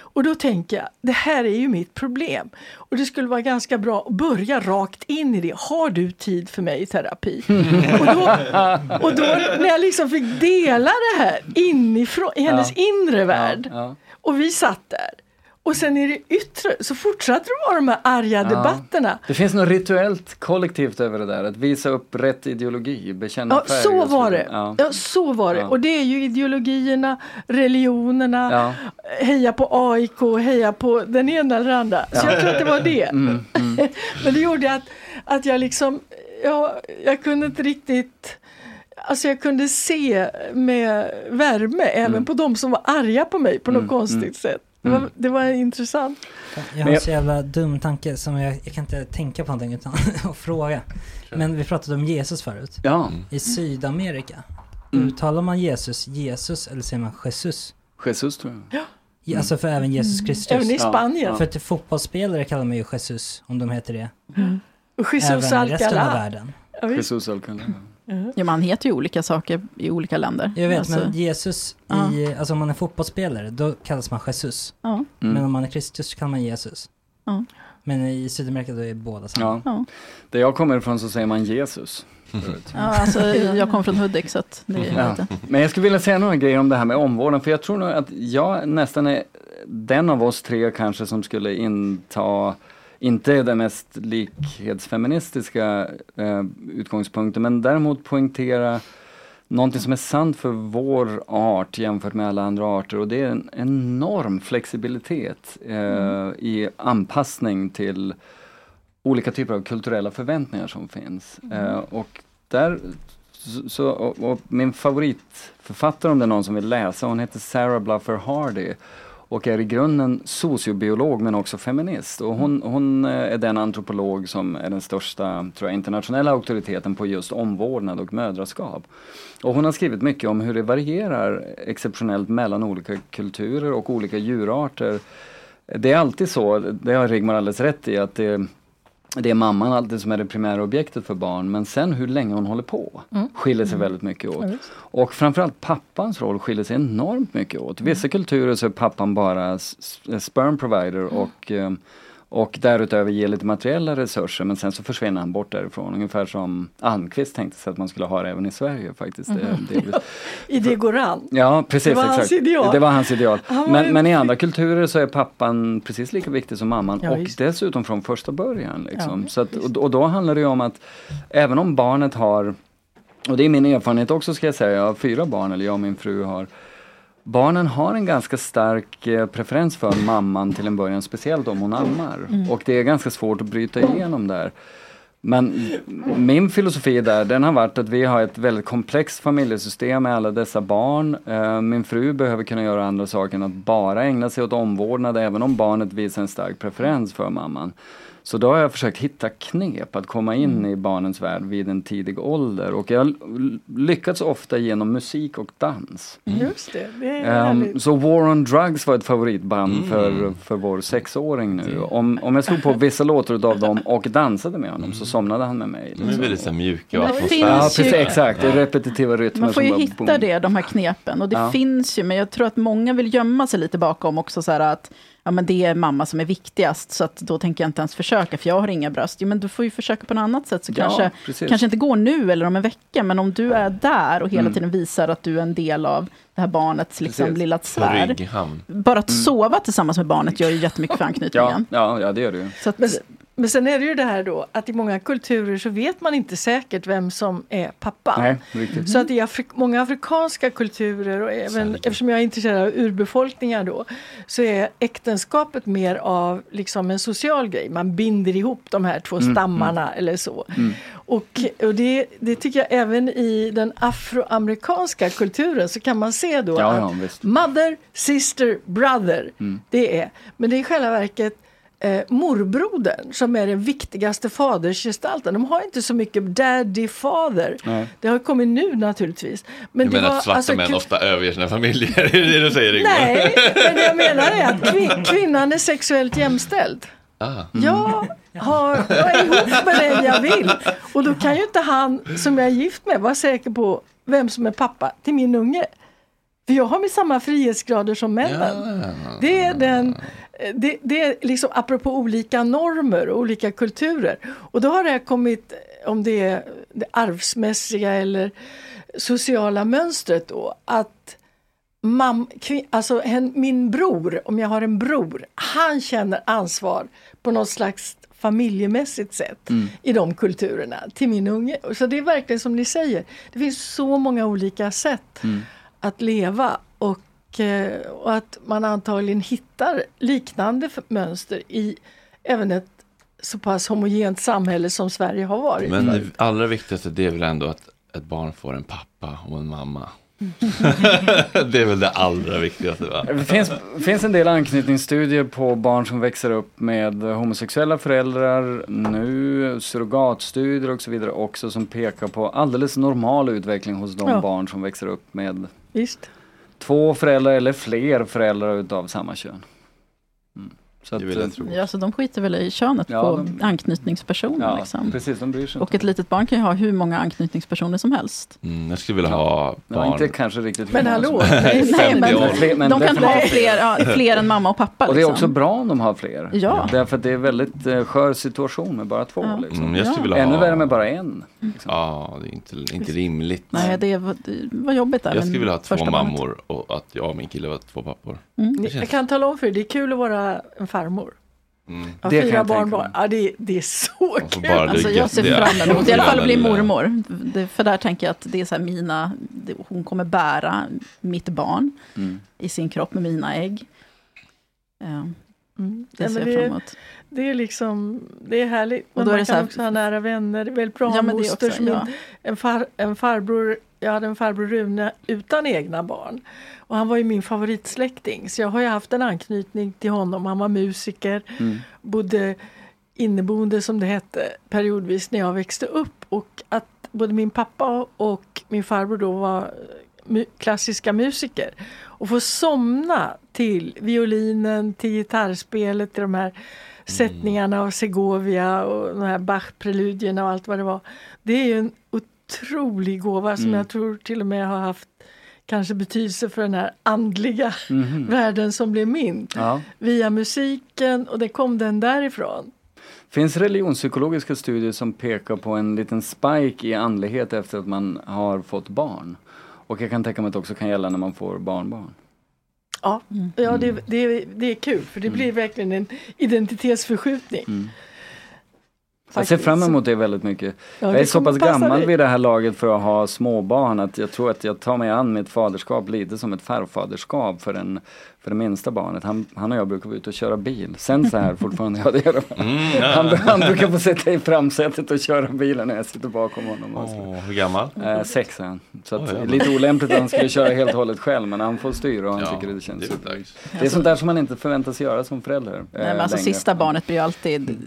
Och då tänker jag, det här är ju mitt problem. Och det skulle vara ganska bra att börja rakt in i det. Har du tid för mig i terapi? och, då, och då när jag liksom fick dela det här inifrån, i hennes inre värld. Ja. Och vi satt där. Och sen i det yttre så fortsatte det vara de här arga debatterna. Det finns något rituellt kollektivt över det där, att visa upp rätt ideologi, bekänna Ja, färg. så var det. Ja. Ja, så var det. Ja. Och det är ju ideologierna, religionerna, Ja. heja på AIK, heja på den ena eller andra. Så jag tror att det var det. Mm, Men det gjorde att, att jag liksom, ja, jag kunde inte riktigt Alltså jag kunde se med värme även Mm. på de som var arga på mig på något konstigt sätt. Det var, det var intressant. Jag har en så jävla dum tanke som jag, jag kan inte tänka på någonting utan att fråga. Men vi pratade om Jesus förut. Ja, I Sydamerika, Mm. uttalar man Jesus, Jesus eller säger man Jesus? Jesus tror jag. Ja, Alltså för även Jesus Kristus. Även i Spanien. ja. För till fotbollsspelare kallar man ju Jesus, om de heter det. Och Jesus även resten av världen. Ja. Jesus Alcalá. Ja, man heter ju olika saker i olika länder. Jag vet, Alltså, men Jesus, i, alltså om man är fotbollsspelare, då kallas man Jesus. ja. Men om man är Kristus så kallar man Jesus. Ja. Men i Sydamerika då är båda samma. Ja. Där jag kommer ifrån så säger man Jesus. Ja, alltså, jag kom från Hudik så att det är Ja. Men jag skulle vilja säga några grejer om det här med omvårdnad, för jag tror nog att jag nästan är den av oss tre kanske som skulle inta, inte den mest likhetsfeministiska eh, utgångspunkten, men däremot poängtera någonting som är sant för vår art jämfört med alla andra arter och det är en enorm flexibilitet eh, i anpassning till olika typer av kulturella förväntningar som finns. Eh, och där så, så, och, och min favoritförfattare om det är någon som vill läsa, hon heter Sarah Bluffer Hardy och är i grunden sociobiolog men också feminist. Och hon, hon eh, är den antropolog som är den största tror jag, internationella auktoriteten på just omvårdnad och mödraskap. Och hon har skrivit mycket om hur det varierar exceptionellt mellan olika kulturer och olika djurarter. Det är alltid så, det har Rigmor alldeles rätt i, att det, det är mamman alltid som är det primära objektet för barn, men sen hur länge hon håller på Mm. skiljer sig väldigt mycket åt. Och framförallt pappans roll skiljer sig enormt mycket åt. I vissa kulturer så är pappan bara sperm provider och, eh, och därutöver ger lite materiella resurser men sen så försvinner han bort därifrån. Ungefär som Almqvist tänkte sig att man skulle ha det även i Sverige faktiskt. Det- Mhm. delvis. I det går an. Ja, precis. Det var exakt. hans ideal. Det var hans ideal. Han var Men, en- men i andra kulturer så är pappan precis lika viktig som mamman Ja, och dessutom från första början. Liksom. Ja, så att, och, och då handlar det ju om att även om barnet har, och det är min erfarenhet också ska jag säga, jag har fyra barn, eller jag och min fru har Barnen har en ganska stark eh, preferens för mamman till en början, speciellt om hon ammar. Mm. Och det är ganska svårt att bryta igenom där. Men min filosofi där, den har varit att vi har ett väldigt komplext familjesystem med alla dessa barn. Eh, Min fru behöver kunna göra andra saker än att bara ägna sig åt omvårdnad, även om barnet visar en stark preferens för mamman. Så då har jag försökt hitta knep att komma in i barnens värld vid en tidig ålder och jag har lyckats ofta genom musik och dans. Just det, det är härligt. så War on Drugs var ett favoritband Mm. för, för vår sexåring nu. Om, om jag slog på vissa låtar av dem och dansade med honom så somnade han med mig. De är väldigt så mjuka och atmosfäriska. Ja, precis, exakt. Det är repetitiva rytmer Man får ju hitta boom. det, de här knepen. Och det Ja. finns ju, men jag tror att många vill gömma sig lite bakom också så här att ja, men det är mamma som är viktigast, så att då tänker jag inte ens försöka, för jag har inga bröst. Jo, men du får ju försöka på något annat sätt, så Ja, kanske, precis. kanske inte går nu eller om en vecka, men om du är där och hela Mm. tiden visar att du är en del av det här barnets liksom, Precis. lilla sfär. rygghamn. Bara att sova tillsammans med barnet gör ju jättemycket för Ja, anknytningen. ja, ja, det gör det ju. Så att, Men, men sen är det ju det här då att i många kulturer så vet man inte säkert vem som är pappan. Nej. Så att i Afri- många afrikanska kulturer och även eftersom jag är intresserad av urbefolkningar då så är äktenskapet mer av liksom en social grej. Man binder ihop de här två Mm, stammarna eller så. Och, och det, det tycker jag även i den afroamerikanska kulturen så kan man se då Ja, att ja, mother, sister, brother. Det är, men det är i själva verket eh, morbrodern som är den viktigaste fadersgestalten. De har inte så mycket daddy father. Nej. Det har kommit nu naturligtvis. Men Du menar var, att svarta alltså, män ofta överger sina familjer? är det du säger? Nej, men det jag menar är att kvin- kvinnan är sexuellt jämställd. Ah. Jag, har, jag är ihop med den jag vill. Och då kan ju inte han som jag är gift med vara säker på vem som är pappa till min unge. För jag har med samma frihetsgrader som männen. Det är den det, det är liksom apropå olika normer och olika kulturer. Och då har det här kommit, om det är det arvsmässiga eller sociala mönstret då, att mam, alltså min bror, om jag har en bror, han känner ansvar på något slags familjemässigt sätt i de kulturerna till min unge. Så det är verkligen som ni säger, det finns så många olika sätt att leva och, eh, och att man antagligen hittar liknande mönster i även ett så pass homogent samhälle som Sverige har varit. Men det allra viktigaste det är väl ändå att ett barn får en pappa och en mamma. det är väl det allra viktigaste va? Det finns, finns en del anknytningsstudier på barn som växer upp med homosexuella föräldrar nu, surrogatstudier och så vidare också som pekar på alldeles normal utveckling hos de Ja. barn som växer upp med Visst. två föräldrar eller fler föräldrar utav samma kön. Så att, eh, tro. Ja, så de skiter väl i könet Ja, på de- anknytningspersonen. Ja, liksom. precis. De bryr sig Och ett litet barn kan ju ha hur många anknytningspersoner som helst. Mm, jag skulle vilja ha Ja, barn. inte kanske riktigt Men hallå, som- nej, Nej, men, Men fler- men de kan ha fler, ja, fler än mamma och pappa. Och det är liksom. också bra om de har fler. Ja. Därför att det är väldigt eh, skör situation med bara två. Ja. Liksom. Mm, jag skulle vilja Ännu ha... värre med bara en. Liksom. Ja, det är inte, inte rimligt. Nej, det var, det var jobbigt där. jag skulle vilja ha två första barnet. mammor och att jag och min kille var två pappor. Mm. Det Jag känns... kan tala om för dig, det är kul att vara en farmor. Mm. Det fyra barnbarn. Ja, det, det är så kul. bara Alltså jag ser fram emot, i alla fall att bli mormor. Det, för där tänker jag att det är så här mina, det, hon kommer bära mitt barn Mm. i sin kropp med mina ägg. Ja, Mm. det ser jag fram det, emot. Det är liksom, det är härligt. Och då är man kan här- också ha nära vänner. Det är väldigt bra Ja, ja, men det moster också, som ja. en, far, en farbror, jag hade en farbror Rune utan egna barn. Och han var ju min favoritsläkting. Så jag har ju haft en anknytning till honom. Han var musiker, Mm. bodde inneboende som det hette periodvis när jag växte upp. Och att både min pappa och min farbror då var klassiska musiker. Och få somna till violinen, till gitarrspelet, till de här sättningarna av Segovia och de här Bach-preludierna och allt vad det var. Det är ju en otrolig gåva som Mm. jag tror till och med har haft kanske betydelse för den här andliga Mhm. världen som blev min. Ja. Via musiken och det kom den därifrån. Finns religionspsykologiska studier som pekar på en liten spike i andlighet efter att man har fått barn? Och jag kan tänka mig att det också kan gälla när man får barnbarn. Ja, Mm. ja det, det, det är kul för det blir verkligen en identitetsförskjutning. Mm. Jag ser fram emot det väldigt mycket. Ja, jag är så pass gammal dig. vid det här laget för att ha småbarn att jag tror att jag tar mig an mitt faderskap lite som ett farfaderskap för, en, för det minsta barnet. Han, han och jag brukar vara ute och köra bil. Sen så här fortfarande, ja det gör de. Mm, ja. Han, han brukar få sitta i framsätet och köra bilen när jag sitter bakom honom. Åh, hur gammal? Eh, sex är han. Så att, jävlar. lite olämpligt att han skulle köra helt och hållet själv men han får styra och han Ja, tycker det känns det är. Det är sånt där som man inte förväntas göra som förälder. eh, Nej, men alltså längre. sista barnet blir ju alltid,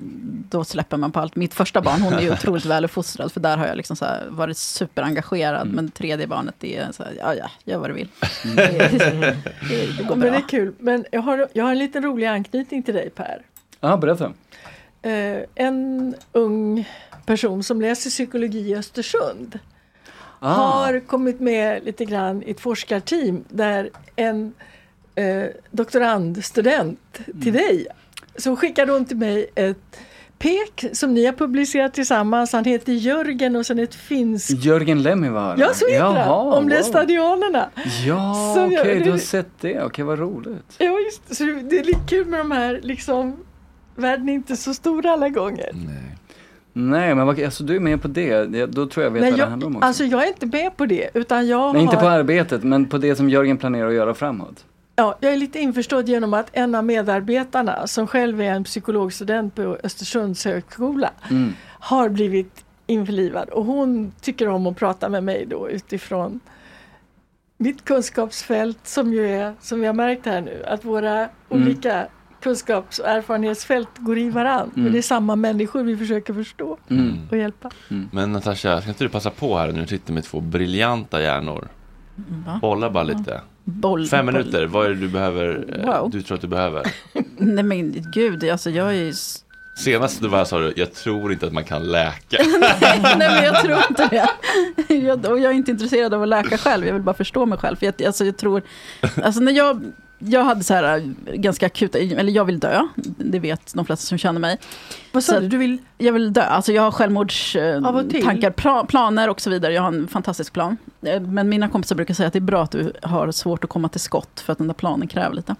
då släpper man på allt. Mitt första barn, hon är ju otroligt väluppfostrad, för där har jag liksom så här varit superengagerad. Mm. Men tredje barnet, det är så här, ja ja, gör vad du vill. Det, det, det Ja, går det bra. Kul. Men jag har, jag har en liten rolig anknytning till dig Per. Ja, berätta. Eh, en ung person som läser psykologi i Östersund Ah. har kommit med lite grann i ett forskarteam där en eh, doktorandstudent Mm. till dig så skickade hon till mig ett pek som ni har publicerat tillsammans. Han heter Jörgen och sen ett finskt Jörgen Lemmivaara. Ja, så heter han. Jaha, Om wow. lästadianerna. Ja, okej, jag- du har det- sett det. Okej, vad roligt. Ja, just, så det är lite kul med de här liksom Världen är inte så stor alla gånger. Nej, men vad, alltså, du är med på det. det. Då tror jag vet Nej, vad det jag, handlar om också. alltså jag är inte med på det utan jag Nej, inte har, på arbetet, men på det som Jörgen planerar att göra framåt. Ja, jag är lite införstådd genom att en av medarbetarna som själv är en psykologstudent på Östersunds högskola Mm. har blivit införlivad och hon tycker om att prata med mig då utifrån mitt kunskapsfält som ju är, som vi har märkt här nu, att våra olika kunskaps och erfarenhetsfält går i varann. Mm. Men det är samma människor vi försöker förstå Mm. och hjälpa. Men Natasha, ska inte du passa på här nu? Du sitter med två briljanta hjärnor. Va? Bolla bara lite. Boll, Fem boll. minuter, vad är det du behöver? eh, Wow. Du tror att du behöver? Nej men gud, alltså jag är ju... Senast du var här sa du, jag tror inte att man kan läka. Nej men jag tror inte det. Jag, och jag är inte intresserad av att läka själv, jag vill bara förstå mig själv. För jag, alltså jag tror, alltså när jag, jag hade så här äh, ganska akuta, eller jag vill dö, det vet de flesta som känner mig. Vad sa du? Du vill... Jag vill dö, alltså jag har självmordstankar, pra, planer och så vidare. Jag har en fantastisk plan. Eh, Men mina kompisar brukar säga att det är bra att du har svårt att komma till skott, för att den där planen kräver lite.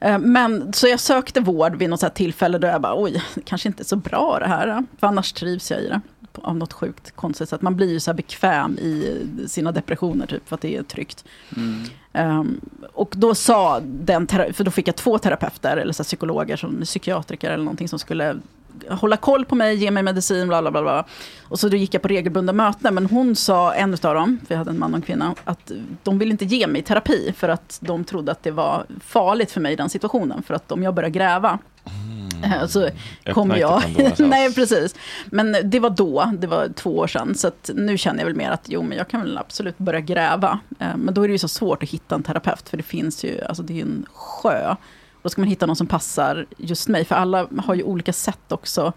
Eh, Men så jag sökte vård vid något tillfälle då jag bara, oj, kanske inte så bra det här. För annars trivs jag i det. Av något sjukt konstigt sätt. Man blir ju så här bekväm i sina depressioner typ, för att det är tryggt. Um, och då sa den, för då fick jag två terapeuter, eller så här psykologer, som psykiatriker eller någonting som skulle hålla koll på mig, ge mig medicin, bla bla bla. bla. Och så då gick jag på regelbundna möten, men hon sa, en av dem, för jag hade en man och en kvinna, att de ville inte ge mig terapi, för att de trodde att det var farligt för mig i den situationen, för att om jag börjar gräva, eh, så kommer inte jag... Nej, precis. Men det var då, det var två år sedan, så nu känner jag väl mer att jo, men jag kan väl absolut börja gräva. Eh, Men då är det ju så svårt att hitta en terapeut, för det finns ju, alltså det är ju en sjö. Då ska man hitta någon som passar just mig, för alla har ju olika sätt också.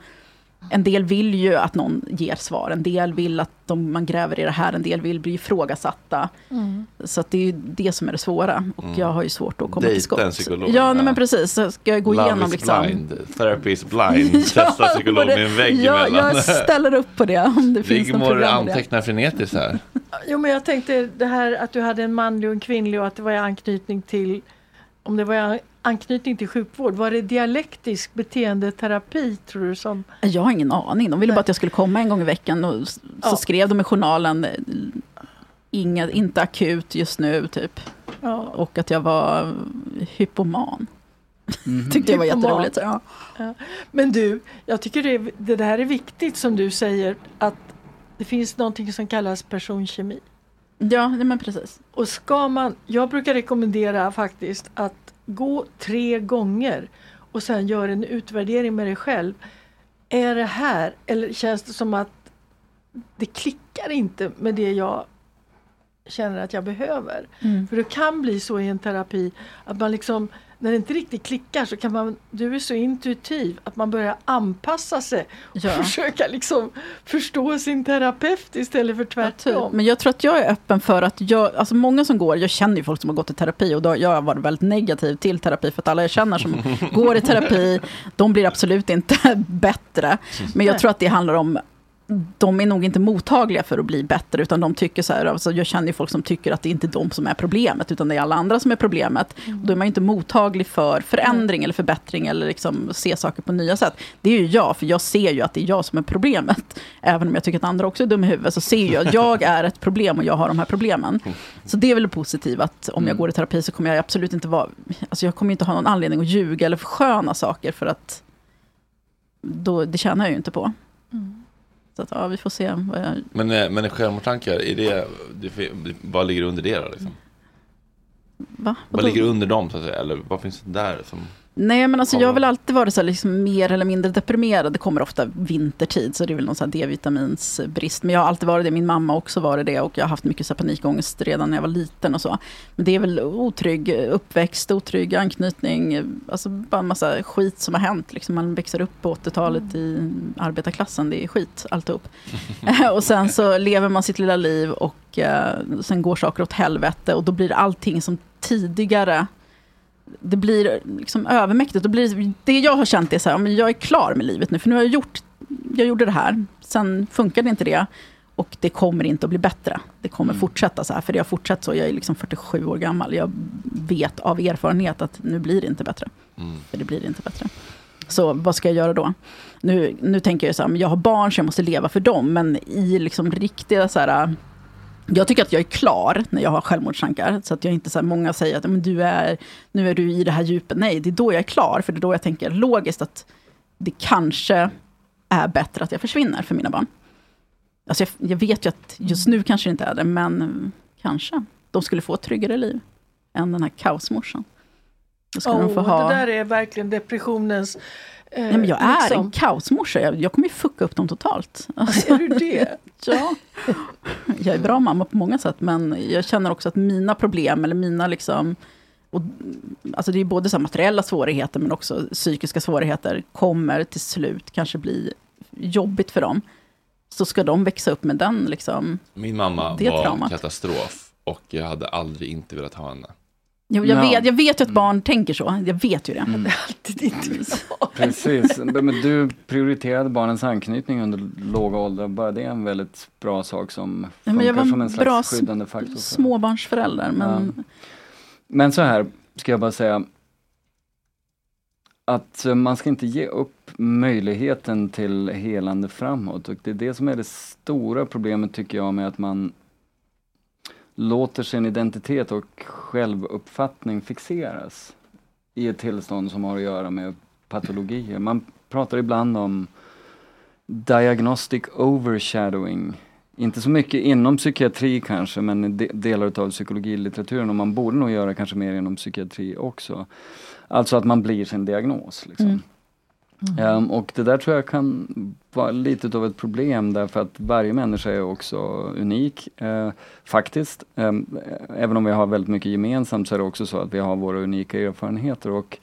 En del vill ju att någon ger svar, en del vill att de, man gräver i det här, en del vill bli ifrågasatta. Mm. Så att det är ju det som är det svåra. Och Mm. jag har ju svårt att komma Dejta till skott. en psykolog, Ja, nej, men precis. Så ska jag gå Love igenom is liksom... blind, therapy is blind. Testa psykolog med en vägg ja, emellan. jag ställer upp på det om det finns något program antecknar frenetiskt här. Jo men jag tänkte det här att du hade en manlig och en kvinnlig och att det var i anknytning till om det var i anknytning till sjukvård, var det dialektisk beteendeterapi tror du som Jag har ingen aning. De ville bara att jag skulle komma en gång i veckan. Och så Ja. skrev de i journalen, inga, inte akut just nu, typ. Ja. Och att jag var hypoman. Mhm. Tyckte jag var jätteroligt. Ja. Ja. Men du, jag tycker det, det där är viktigt som du säger att det finns någonting som kallas personkemi. Ja, nej, men precis. Och ska man, jag brukar rekommendera faktiskt att gå tre gånger och sen göra en utvärdering med dig själv. Är det här eller känns det som att det klickar inte med det jag känner att jag behöver? Mm. För det kan bli så i en terapi att man liksom när det inte riktigt klickar så kan man, du är så intuitiv att man börjar anpassa sig och Ja. försöka liksom förstå sin terapeut istället för tvärtom. Men jag tror att jag är öppen för att jag, alltså många som går, jag känner ju folk som har gått i terapi och då, jag har varit väldigt negativ till terapi för att alla jag känner som går i terapi, de blir absolut inte bättre. Men jag tror att det handlar om de är nog inte mottagliga för att bli bättre, utan de tycker så här, alltså jag känner ju folk som tycker att det inte är de som är problemet, utan det är alla andra som är problemet. Och då är man ju inte mottaglig för förändring eller förbättring, eller liksom se saker på nya sätt. Det är ju jag, för jag ser ju att det är jag som är problemet. Även om jag tycker att andra också är dumma i huvudet, så ser jag att jag är ett problem och jag har de här problemen. Så det är väl positivt att om jag går i terapi så kommer jag absolut inte vara, alltså jag kommer inte ha någon anledning att ljuga eller försköna saker, för att då, det tjänar jag ju inte på. Så att, ja, vi får se. Vad jag... Men, eh, men självmordstankar, är det, det, vad ligger under det då? Liksom? Va? Vad Vadå? ligger under dem så att säga? Eller vad finns det där som... Nej, men alltså jag har väl alltid varit så här, liksom, mer eller mindre deprimerad. Det kommer ofta vintertid, så det är väl någon D-vitaminsbrist. Men jag har alltid varit det, min mamma har också varit det. Och jag har haft mycket så här panikångest redan när jag var liten och så. Men det är väl otrygg uppväxt, otrygg anknytning. Alltså bara en massa skit som har hänt. Liksom man växer upp på 80-talet i arbetarklassen, det är skit alltihop. och sen så lever man sitt lilla liv och eh, sen går saker åt helvete. Och då blir allting som tidigare det blir liksom övermäktigt. Det, blir, det jag har känt är så här, men jag är klar med livet nu, för nu har jag gjort, jag gjorde det här, sen funkade inte det, och det kommer inte att bli bättre. Det kommer fortsätta så här, för det har fortsatt så, jag är liksom 47 år gammal, jag vet av erfarenhet att nu blir det inte bättre. För det blir inte bättre. Så vad ska jag göra då? Nu, nu tänker jag så här, jag har barn så jag måste leva för dem, men i liksom riktiga så här, jag tycker att jag är klar när jag har självmordstankar. Så att jag inte så många säger att men du är, nu är du i det här djupet. Nej, det är då jag är klar. För det är då jag tänker logiskt att det kanske är bättre att jag försvinner för mina barn. Alltså jag, jag vet ju att just nu kanske det inte är det, men kanske. De skulle få ett tryggare liv än den här kaosmorsan. Då skulle de få Oh, ha... Det där är verkligen depressionens... Eh, Nej, men jag är liksom- en kaosmorsa. Jag, jag kommer ju fucka upp dem totalt. Är du det? Ja. Jag är bra mamma på många sätt, men jag känner också att mina problem, eller mina liksom... Och, alltså det är både så materiella svårigheter, men också psykiska svårigheter, kommer till slut kanske bli jobbigt för dem. Så ska de växa upp med den liksom... Min mamma Det var traumat. katastrof och jag hade aldrig inte velat ha henne. Jag, jag, Ja. vet, jag vet ju att barn tänker så, jag vet ju det. Mm. Alltid inte ha. Precis, men du prioriterade barnens anknytning under låga åldrar. Bara det är en väldigt bra sak som Ja, funkar men jag var som en slags bra skyddande faktor. för- småbarnsförälder, men... Men så här, ska jag bara säga. Att man ska inte ge upp möjligheten till helande framåt. Och det är det som är det stora problemet tycker jag med att man låter sin identitet och självuppfattning fixeras i ett tillstånd som har att göra med patologier. Man pratar ibland om diagnostic overshadowing. Inte så mycket inom psykiatri kanske, men i de, delar av psykologilitteraturen och man borde nog göra kanske mer inom psykiatri också. Alltså att man blir sin diagnos. Liksom. Mm. Ehm, och det där tror jag kan vara lite av ett problem därför att varje människa är också unik. eh, faktiskt. Ehm, även om vi har väldigt mycket gemensamt så är det också så att vi har våra unika erfarenheter. Och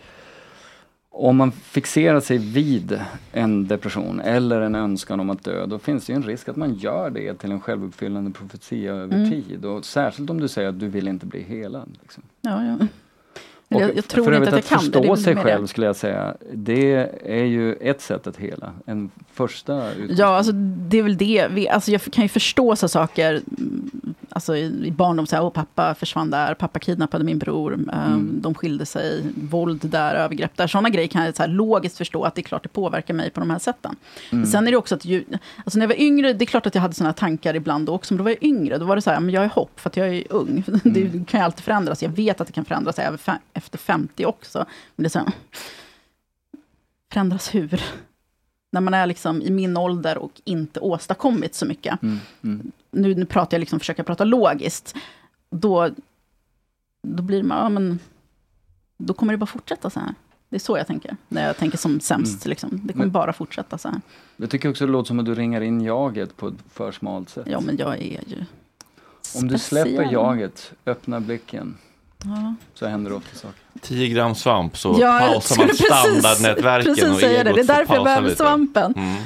om man fixerar sig vid en depression eller en önskan om att dö, då finns det ju en risk att man gör det till en självuppfyllande profetia över Mm. tid. Och särskilt om du säger att du vill inte bli helad. Liksom. Ja, ja. Och Jag, jag tror inte att jag kan förstå det. är sig mer det. själv skulle jag säga, det är ju ett sätt att hela. En första. Ja, alltså det är väl det. Vi, alltså jag kan ju förstå så saker, alltså i, i barndom, så här, pappa försvann där, pappa kidnappade min bror, um, Mm. de skilde sig, våld där, övergrepp där. Sådana grejer kan jag så här, logiskt förstå att det är klart det påverkar mig på de här sätten. Men Mm. sen är det också att, ju, alltså när jag var yngre, det är klart att jag hade sådana tankar ibland också, men då var jag yngre, då var det så här, men jag är hopp för att jag är ung. Det kan ju alltid förändras, jag vet att det kan förändras även efter 50 också. Men det är så här, förändras hur? När man är liksom i min ålder och inte åstadkommit så mycket. Mm, mm. Nu, nu pratar jag liksom, försöker prata logiskt. Då, då blir man, ja men, då kommer det bara fortsätta så här. Det är så jag tänker, när jag tänker som sämst. Mm. Liksom. Det kommer Men- bara fortsätta så här. Jag tycker också det låter som att du ringar in jaget på ett för smalt sätt. Ja, men jag är ju Om du släpper speciell. jaget, öppnar blicken, Ja. så händer det ofta saker. 10 gram svamp så Ja, pausar man standardnätverken precis och säga det. Det är därför jag behöver lite. svampen. Mm.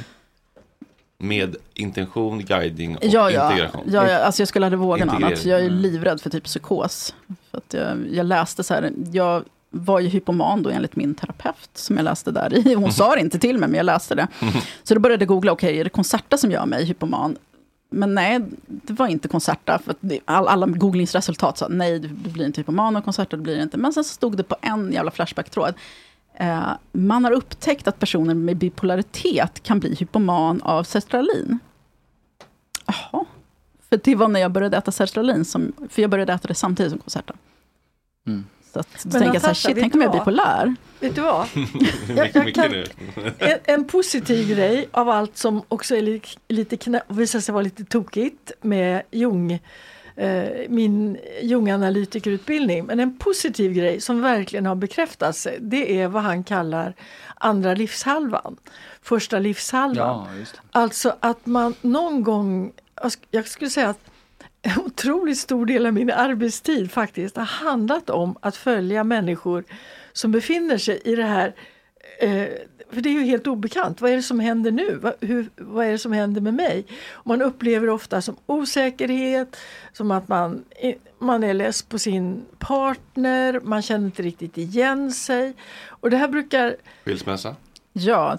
Med intention, guiding och Ja, ja. integration. ja, ja alltså jag skulle aldrig våga något annat. Jag är Mm. livrädd för typ psykos. För att jag, jag läste så här, jag var ju hypoman då enligt min terapeut, som jag läste där i. Hon sa det inte till mig, men jag läste det. Så då började jag googla, okej, är det Concerta som gör mig hypoman? Men nej, det var inte Concerta. För all, alla googlingsresultat sa nej, du, blir inte hypoman av Concerta, det blir det inte. Men sen så stod det på en jävla Flashback-tråd. Eh, man har upptäckt att personer med bipolaritet kan bli hypoman av sertralin. Jaha. För det var när jag började äta sertralin, som, för jag började äta det samtidigt som Concerta. Mm. Så att, då tänker jag så här, shit, tänk om jag är bipolär. Vet du vad? mycket, jag kan-. En, en positiv grej av allt som också är li, lite knä, visar sig vara lite tokigt med Jung, min Jung-analytikerutbildning. Men en positiv grej som verkligen har bekräftats det är vad han kallar andra livshalvan. Första livshalvan. Ja. Alltså att man någon gång, jag skulle säga att en otroligt stor del av min arbetstid faktiskt har handlat om att följa människor som befinner sig i det här eh, för det är ju helt obekant. Vad är det som händer nu? Vad, hur, vad är det som händer med mig? Man upplever ofta som osäkerhet, som att man, man är less på sin partner, man känner inte riktigt igen sig. Och det här brukar Skilsmässa Ja,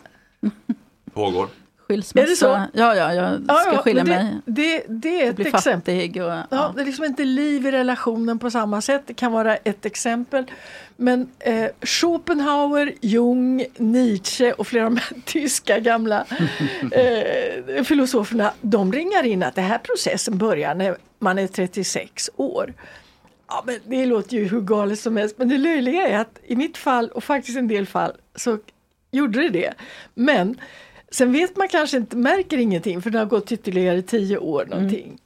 pågår. Skilsmässa. Är det så? Ja, ja, jag ska Ja, ja, skilja men mig. det, det, det är ett exempel. och... Ja, Ja. det är liksom inte liv i relationen på samma sätt. Det kan vara ett exempel. Men eh, Schopenhauer, Jung, Nietzsche och flera av de här tyska gamla eh, filosoferna, de ringar in att den här processen börjar när man är 36 år. Ja, men det låter ju hur galet som helst, men det löjliga är att i mitt fall och faktiskt en del fall så gjorde det det. Men sen vet man kanske inte, märker ingenting för det har gått ytterligare tio år någonting.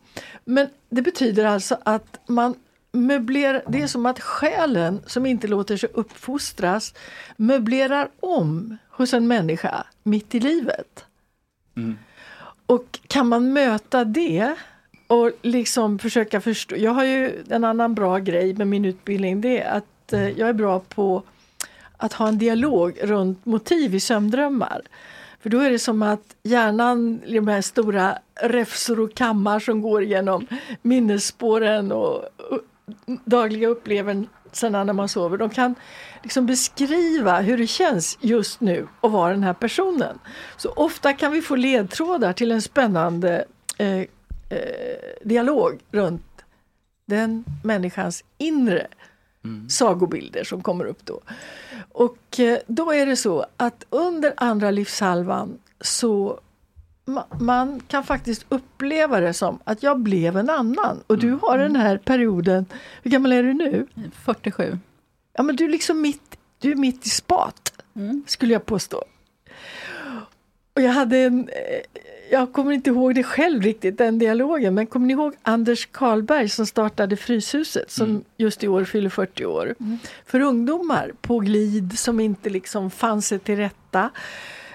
Men det betyder alltså att man möblerar, det är som att själen som inte låter sig uppfostras möblerar om hos en människa mitt i livet. Och kan man möta det och liksom försöka förstå. Jag har ju en annan bra grej med min utbildning. Det är att eh, jag är bra på att ha en dialog runt motiv i sömndrömmar. För då är det som att hjärnan, de här stora räfsor och kammar som går genom minnesspåren och, dagliga upplevelserna när man sover. De kan liksom beskriva hur det känns just nu att vara den här personen. Så ofta kan vi få ledtrådar till en spännande eh, eh, dialog runt den människans inre sagobilder som kommer upp då. Och eh, då är det så att under andra livshalvan så ma- man kan faktiskt uppleva det som att jag blev en annan. Och du har den här perioden, hur gammal är du nu? 47. Ja men du är liksom mitt, du är mitt i spat, skulle jag påstå. Och jag hade en, eh, jag kommer inte ihåg det själv riktigt, den dialogen, men kommer ni ihåg Anders Karlberg som startade Fryshuset, som just i år fyller 40 år, för ungdomar på glid som inte liksom fann sig till rätta.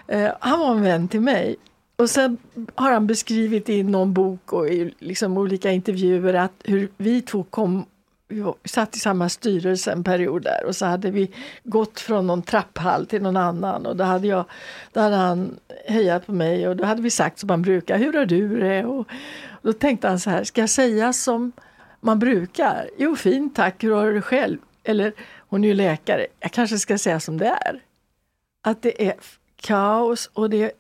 Eh, han var en vän till mig. Och sen har han beskrivit i någon bok och i liksom olika intervjuer att hur vi två kom vi satt i samma styrelse en period där och så hade vi gått från någon trapphall till någon annan och då hade, jag, då hade han hejat på mig och då hade vi sagt som man brukar, hur har du det? Och, då tänkte han så här, ska jag säga som man brukar? Jo, fint tack, hur har du det själv? Eller, hon är ju läkare, jag kanske ska säga som det är. Att det är kaos och det är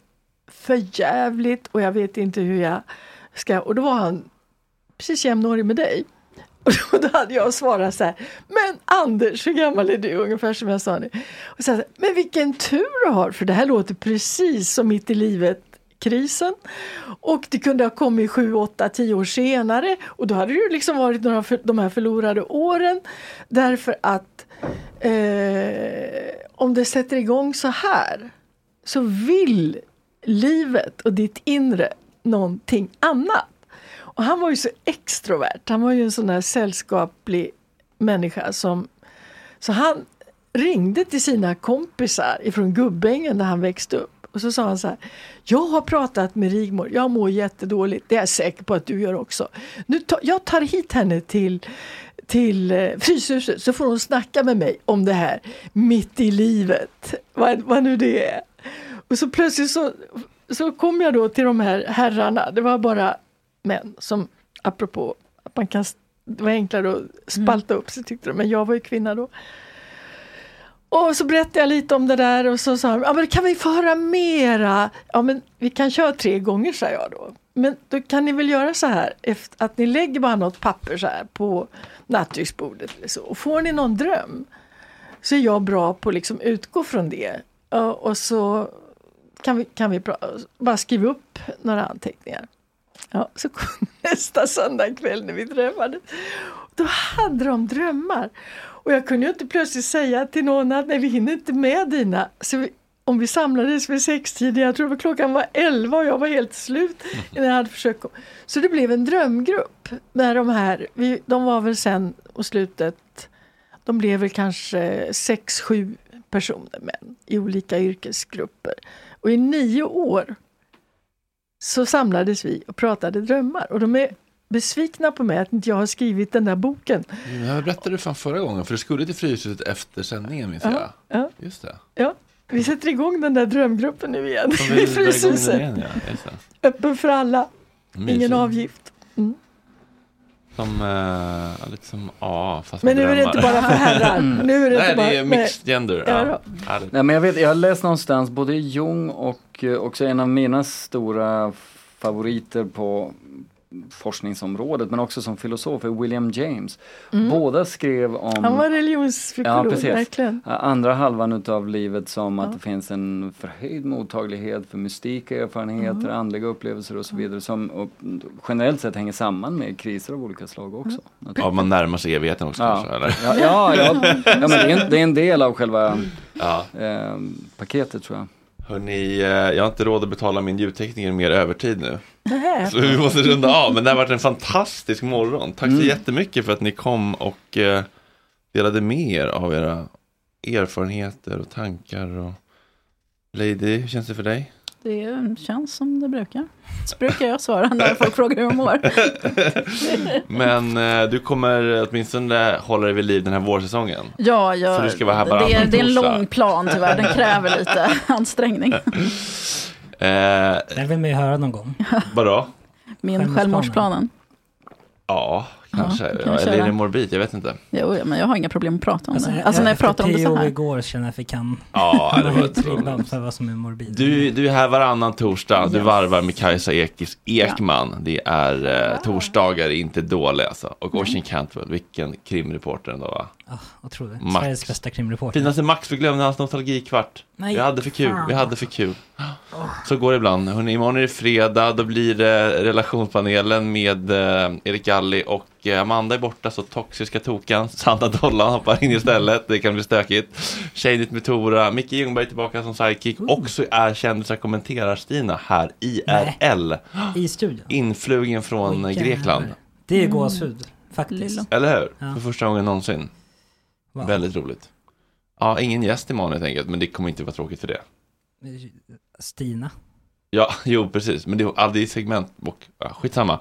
förjävligt och jag vet inte hur jag ska... Och då var han precis jämnårig med dig. Och då hade jag svarat så här, men Anders, hur gammal är du? Ungefär som jag sa nu. Och så här, men vilken tur du har, för det här låter precis som mitt i livet krisen. Och det kunde ha kommit sju, åtta, tio år senare och då hade det ju liksom varit några för, de här förlorade åren. Därför att eh, om det sätter igång så här så vill livet och ditt inre någonting annat. Och han var ju så extrovert. Han var ju en sån där sällskaplig människa som... Så han ringde till sina kompisar ifrån Gubbängen där han växte upp. Och så sa han så här. Jag har pratat med Rigmor. Jag mår jättedåligt. Det är jag säker på att du gör också. Nu ta, jag tar hit henne till till eh, Fryshuset så får hon snacka med mig om det här mitt i livet. Vad, vad nu det är. Och så plötsligt så, så kom jag då till de här herrarna. Det var bara män som, apropå att man kan, det var enklare att spalta upp sig tyckte de, men jag var ju kvinna då. Och så berättade jag lite om det där och så sa de, ja men kan vi få höra mera? Ja men vi kan köra tre gånger sa jag då. Men då kan ni väl göra så här efter, att ni lägger bara något papper så här på nattduksbordet eller så. Och får ni någon dröm så är jag bra på att liksom utgå från det. Och så kan vi, kan vi bara skriva upp några anteckningar. Ja, så kom nästa söndag kväll när vi träffades. Då hade de drömmar. Och jag kunde ju inte plötsligt säga till någon att nej, vi hinner inte med dina. Så vi, om vi samlades vid sextiden, jag tror att klockan var elva och jag var helt slut innan jag hade försökt. Så det blev en drömgrupp. Där de här, vi, de var väl sen och slutet, de blev väl kanske sex, sju personer män i olika yrkesgrupper. Och i nio år så samlades vi och pratade drömmar. Och de är besvikna på mig att inte jag har skrivit den där boken. Jag berättade fan förra gången, för du skulle till Fryshuset efter sändningen minns jag. Ja, ja, Just det. ja. Vi sätter igång den där drömgruppen nu igen i Fryshuset. igen, ja. Det. Öppen för alla, Mysigt. ingen avgift. Mm. Som, eh, lite som A, fast Men nu är det inte drömmar. bara för herrar. Nu är det Nej, inte bara, det är mixed gender. Ja. Nej, men jag, vet, jag har läst någonstans både Jung och eh, också en av mina stora favoriter på forskningsområdet men också som filosof är William James. Mm. Båda skrev om Han var religionspsykolog, Ja, precis. verkligen. Andra halvan utav livet som att Ja. det finns en förhöjd mottaglighet för mystika erfarenheter, Mm. andliga upplevelser och så vidare som och, generellt sett hänger samman med kriser av olika slag också. Ja, man närmar sig evigheten också Ja. kanske, eller? Ja, ja, ja, ja men det är, en, det är en del av själva Ja. eh, paketet tror jag. Hörni, eh, jag har inte råd att betala min ljudtekniker mer övertid nu. Nähä. Så vi måste runda av, men det har varit en fantastisk morgon. Tack så Mm. jättemycket för att ni kom och eh, delade med er av era erfarenheter och tankar. Och... Lady, hur känns det för dig? Det känns som det brukar. Så brukar jag svara när folk frågar hur jag mår. Men eh, du kommer åtminstone hålla dig vid liv den här vårsäsongen. Ja, jag, du ska vara här det, är, det är en lång plan tyvärr, den kräver lite ansträngning. Eh, Den vill man ju höra någon gång. vadå? Min självmordsplanen. Ja, kanske. Ja, Ja, kan jag eller är det morbid? Jag vet inte. Jo, ja, men jag har inga problem att prata om Alltså, det. Alltså när jag efter pratar om det så här. igår känner jag att vi kan Ja, det var otroligt. för vad som är morbid. Du, du är här varannan torsdag, du Yes. varvar med Kajsa Ekis Ekman. Det är eh, torsdagar, är inte dåliga alltså. Och Oisin Cantwell, vilken krimreporter ändå va? Ah, otroligt. Max. Sveriges bästa krimreporter. Finaste Max, vi glömde hans nostalgikvart. Nej, vi hade för kul, fan. vi hade för kul. Så går det ibland. Hörrni, imorgon är det fredag, då blir det relationspanelen med eh, Erik Galli och eh, Amanda är borta, så toxiska tokan, Sanna Dollan hoppar in istället, det kan bli stökigt. Tjejnytt med Tora, Micke Ljungberg tillbaka som sidekick, och så är kändisar kommenterar Stina här, IRL. I studion. Influgen från Oj, Grekland. jävlar. Det är gåshud, faktiskt. Lilla. Eller hur? Ja. För första gången någonsin. Wow. Väldigt roligt. Ja, ingen gäst imorgon helt enkelt, men det kommer inte vara tråkigt för det. Stina. Ja, jo precis, men det är aldrig segment och ja, skitsamma.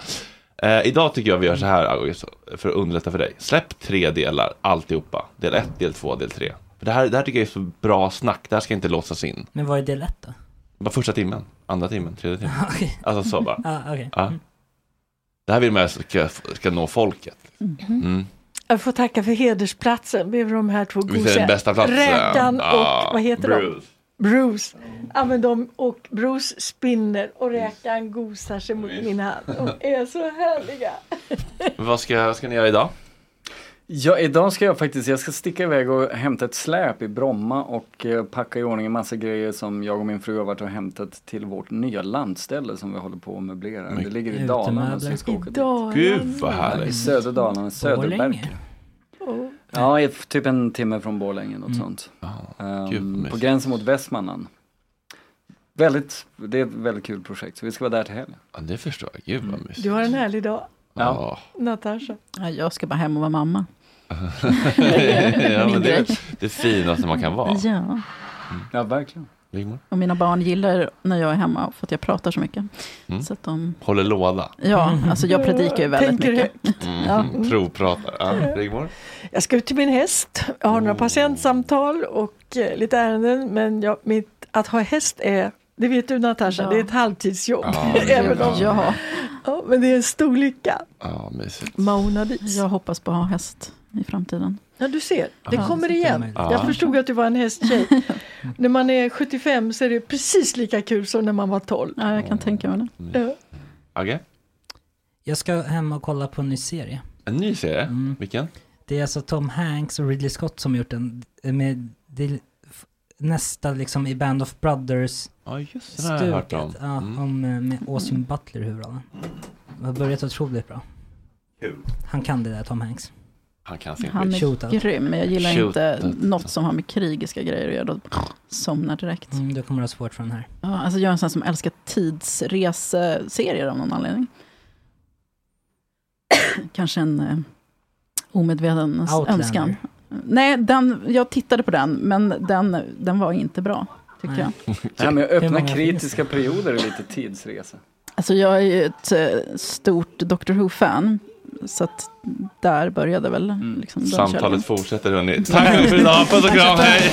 Eh, idag tycker jag vi gör så här, August, för att underlätta för dig. Släpp tre delar, alltihopa. Del ett, del två, del tre. För det, här, det här tycker jag är så bra snack, det här ska inte låsas in. Men vad är del ett då? Bara första timmen, andra timmen, tredje timmen. Okej. Alltså så bara. Ja, okej. Ja. Det här vill man ska, ska nå folket. Mm. Jag får tacka för hedersplatsen med de här två den bästa platsen? Räkan och Ja, vad heter de? Bruce. Bruce. Ja, men de, och Bruce spinner och räkan gosar sig mot min hand. De är så härliga. Vad ska, ska ni göra idag? Ja, idag ska jag faktiskt, jag ska sticka iväg och hämta ett släp i Bromma och eh, packa i ordning en massa grejer som jag och min fru har varit och hämtat till vårt nya landställe som vi håller på att möblera. Det ligger i Dalarna så vi ska åka dit. Dalarna. Gud vad I härligt. södra Dalarna, Söderberg. Ja, i typ en timme från Borlänge, något sånt. Mm. vad Ehm, på gränsen mot Västmanland. Väldigt, det är ett väldigt kul projekt, så vi ska vara där till helgen. Ja, det förstår jag. Gud vad mysigt. Du har en härlig dag, Ja. Natasha. Ja, jag ska bara hem och vara mamma. ja, men det är det finaste man kan vara. Ja. Ja, verkligen. Och mina barn gillar när jag är hemma för att jag pratar så mycket. Mm. Så att de, Håller låda. ja, alltså jag predikar ju väldigt Tänker mycket. Mm. Ja. Provpratar. Ja, Rigmor? Jag ska ut till min häst. Jag har några patientsamtal och eh, lite ärenden. Men jag, mitt, att ha häst är, det vet du Natasha, Ja. det är ett halvtidsjobb. Ja, Även om. Ja, ja, men det är en stor lycka. Ja, mysigt. Jag hoppas på att ha häst i framtiden. Ja, du ser, det Ja, kommer igen. Ja. Jag förstod att du var en hästtjej. när man är 75 så är det precis lika kul som när man var 12. Ja, jag kan tänka mig det. Agge? Jag ska hem och kolla på en ny serie. En ny serie? Mm. Vilken? Det är alltså Tom Hanks och Ridley Scott som gjort den. Med det nästa liksom i Band of Brothers Ja, just det. Har jag hört om. Ja, Mm. om eh, med Austin Butler i huvudrollen. Det har börjat otroligt bra. Kul. Han kan det där Tom Hanks. Han kan sin Han skit. är Shootout. grym, men jag gillar Shootout. inte något som har med krigiska grejer att göra. Då somnar direkt. Mm, då kommer du ha svårt för den här. Ja, alltså jag är en sån som älskar tidsreseserier av någon anledning. Kanske en eh, omedveten Outlander. önskan. Nej, den, jag tittade på den, men den, den var inte bra, tycker Nej. jag. Det här med att öppna kritiska perioder är lite tidsresa. Alltså jag är ju ett eh, stort Doctor Who-fan. Så att där började väl liksom den källan. Samtalet fortsätter hörni. Tack för idag. Puss och kram. Hej!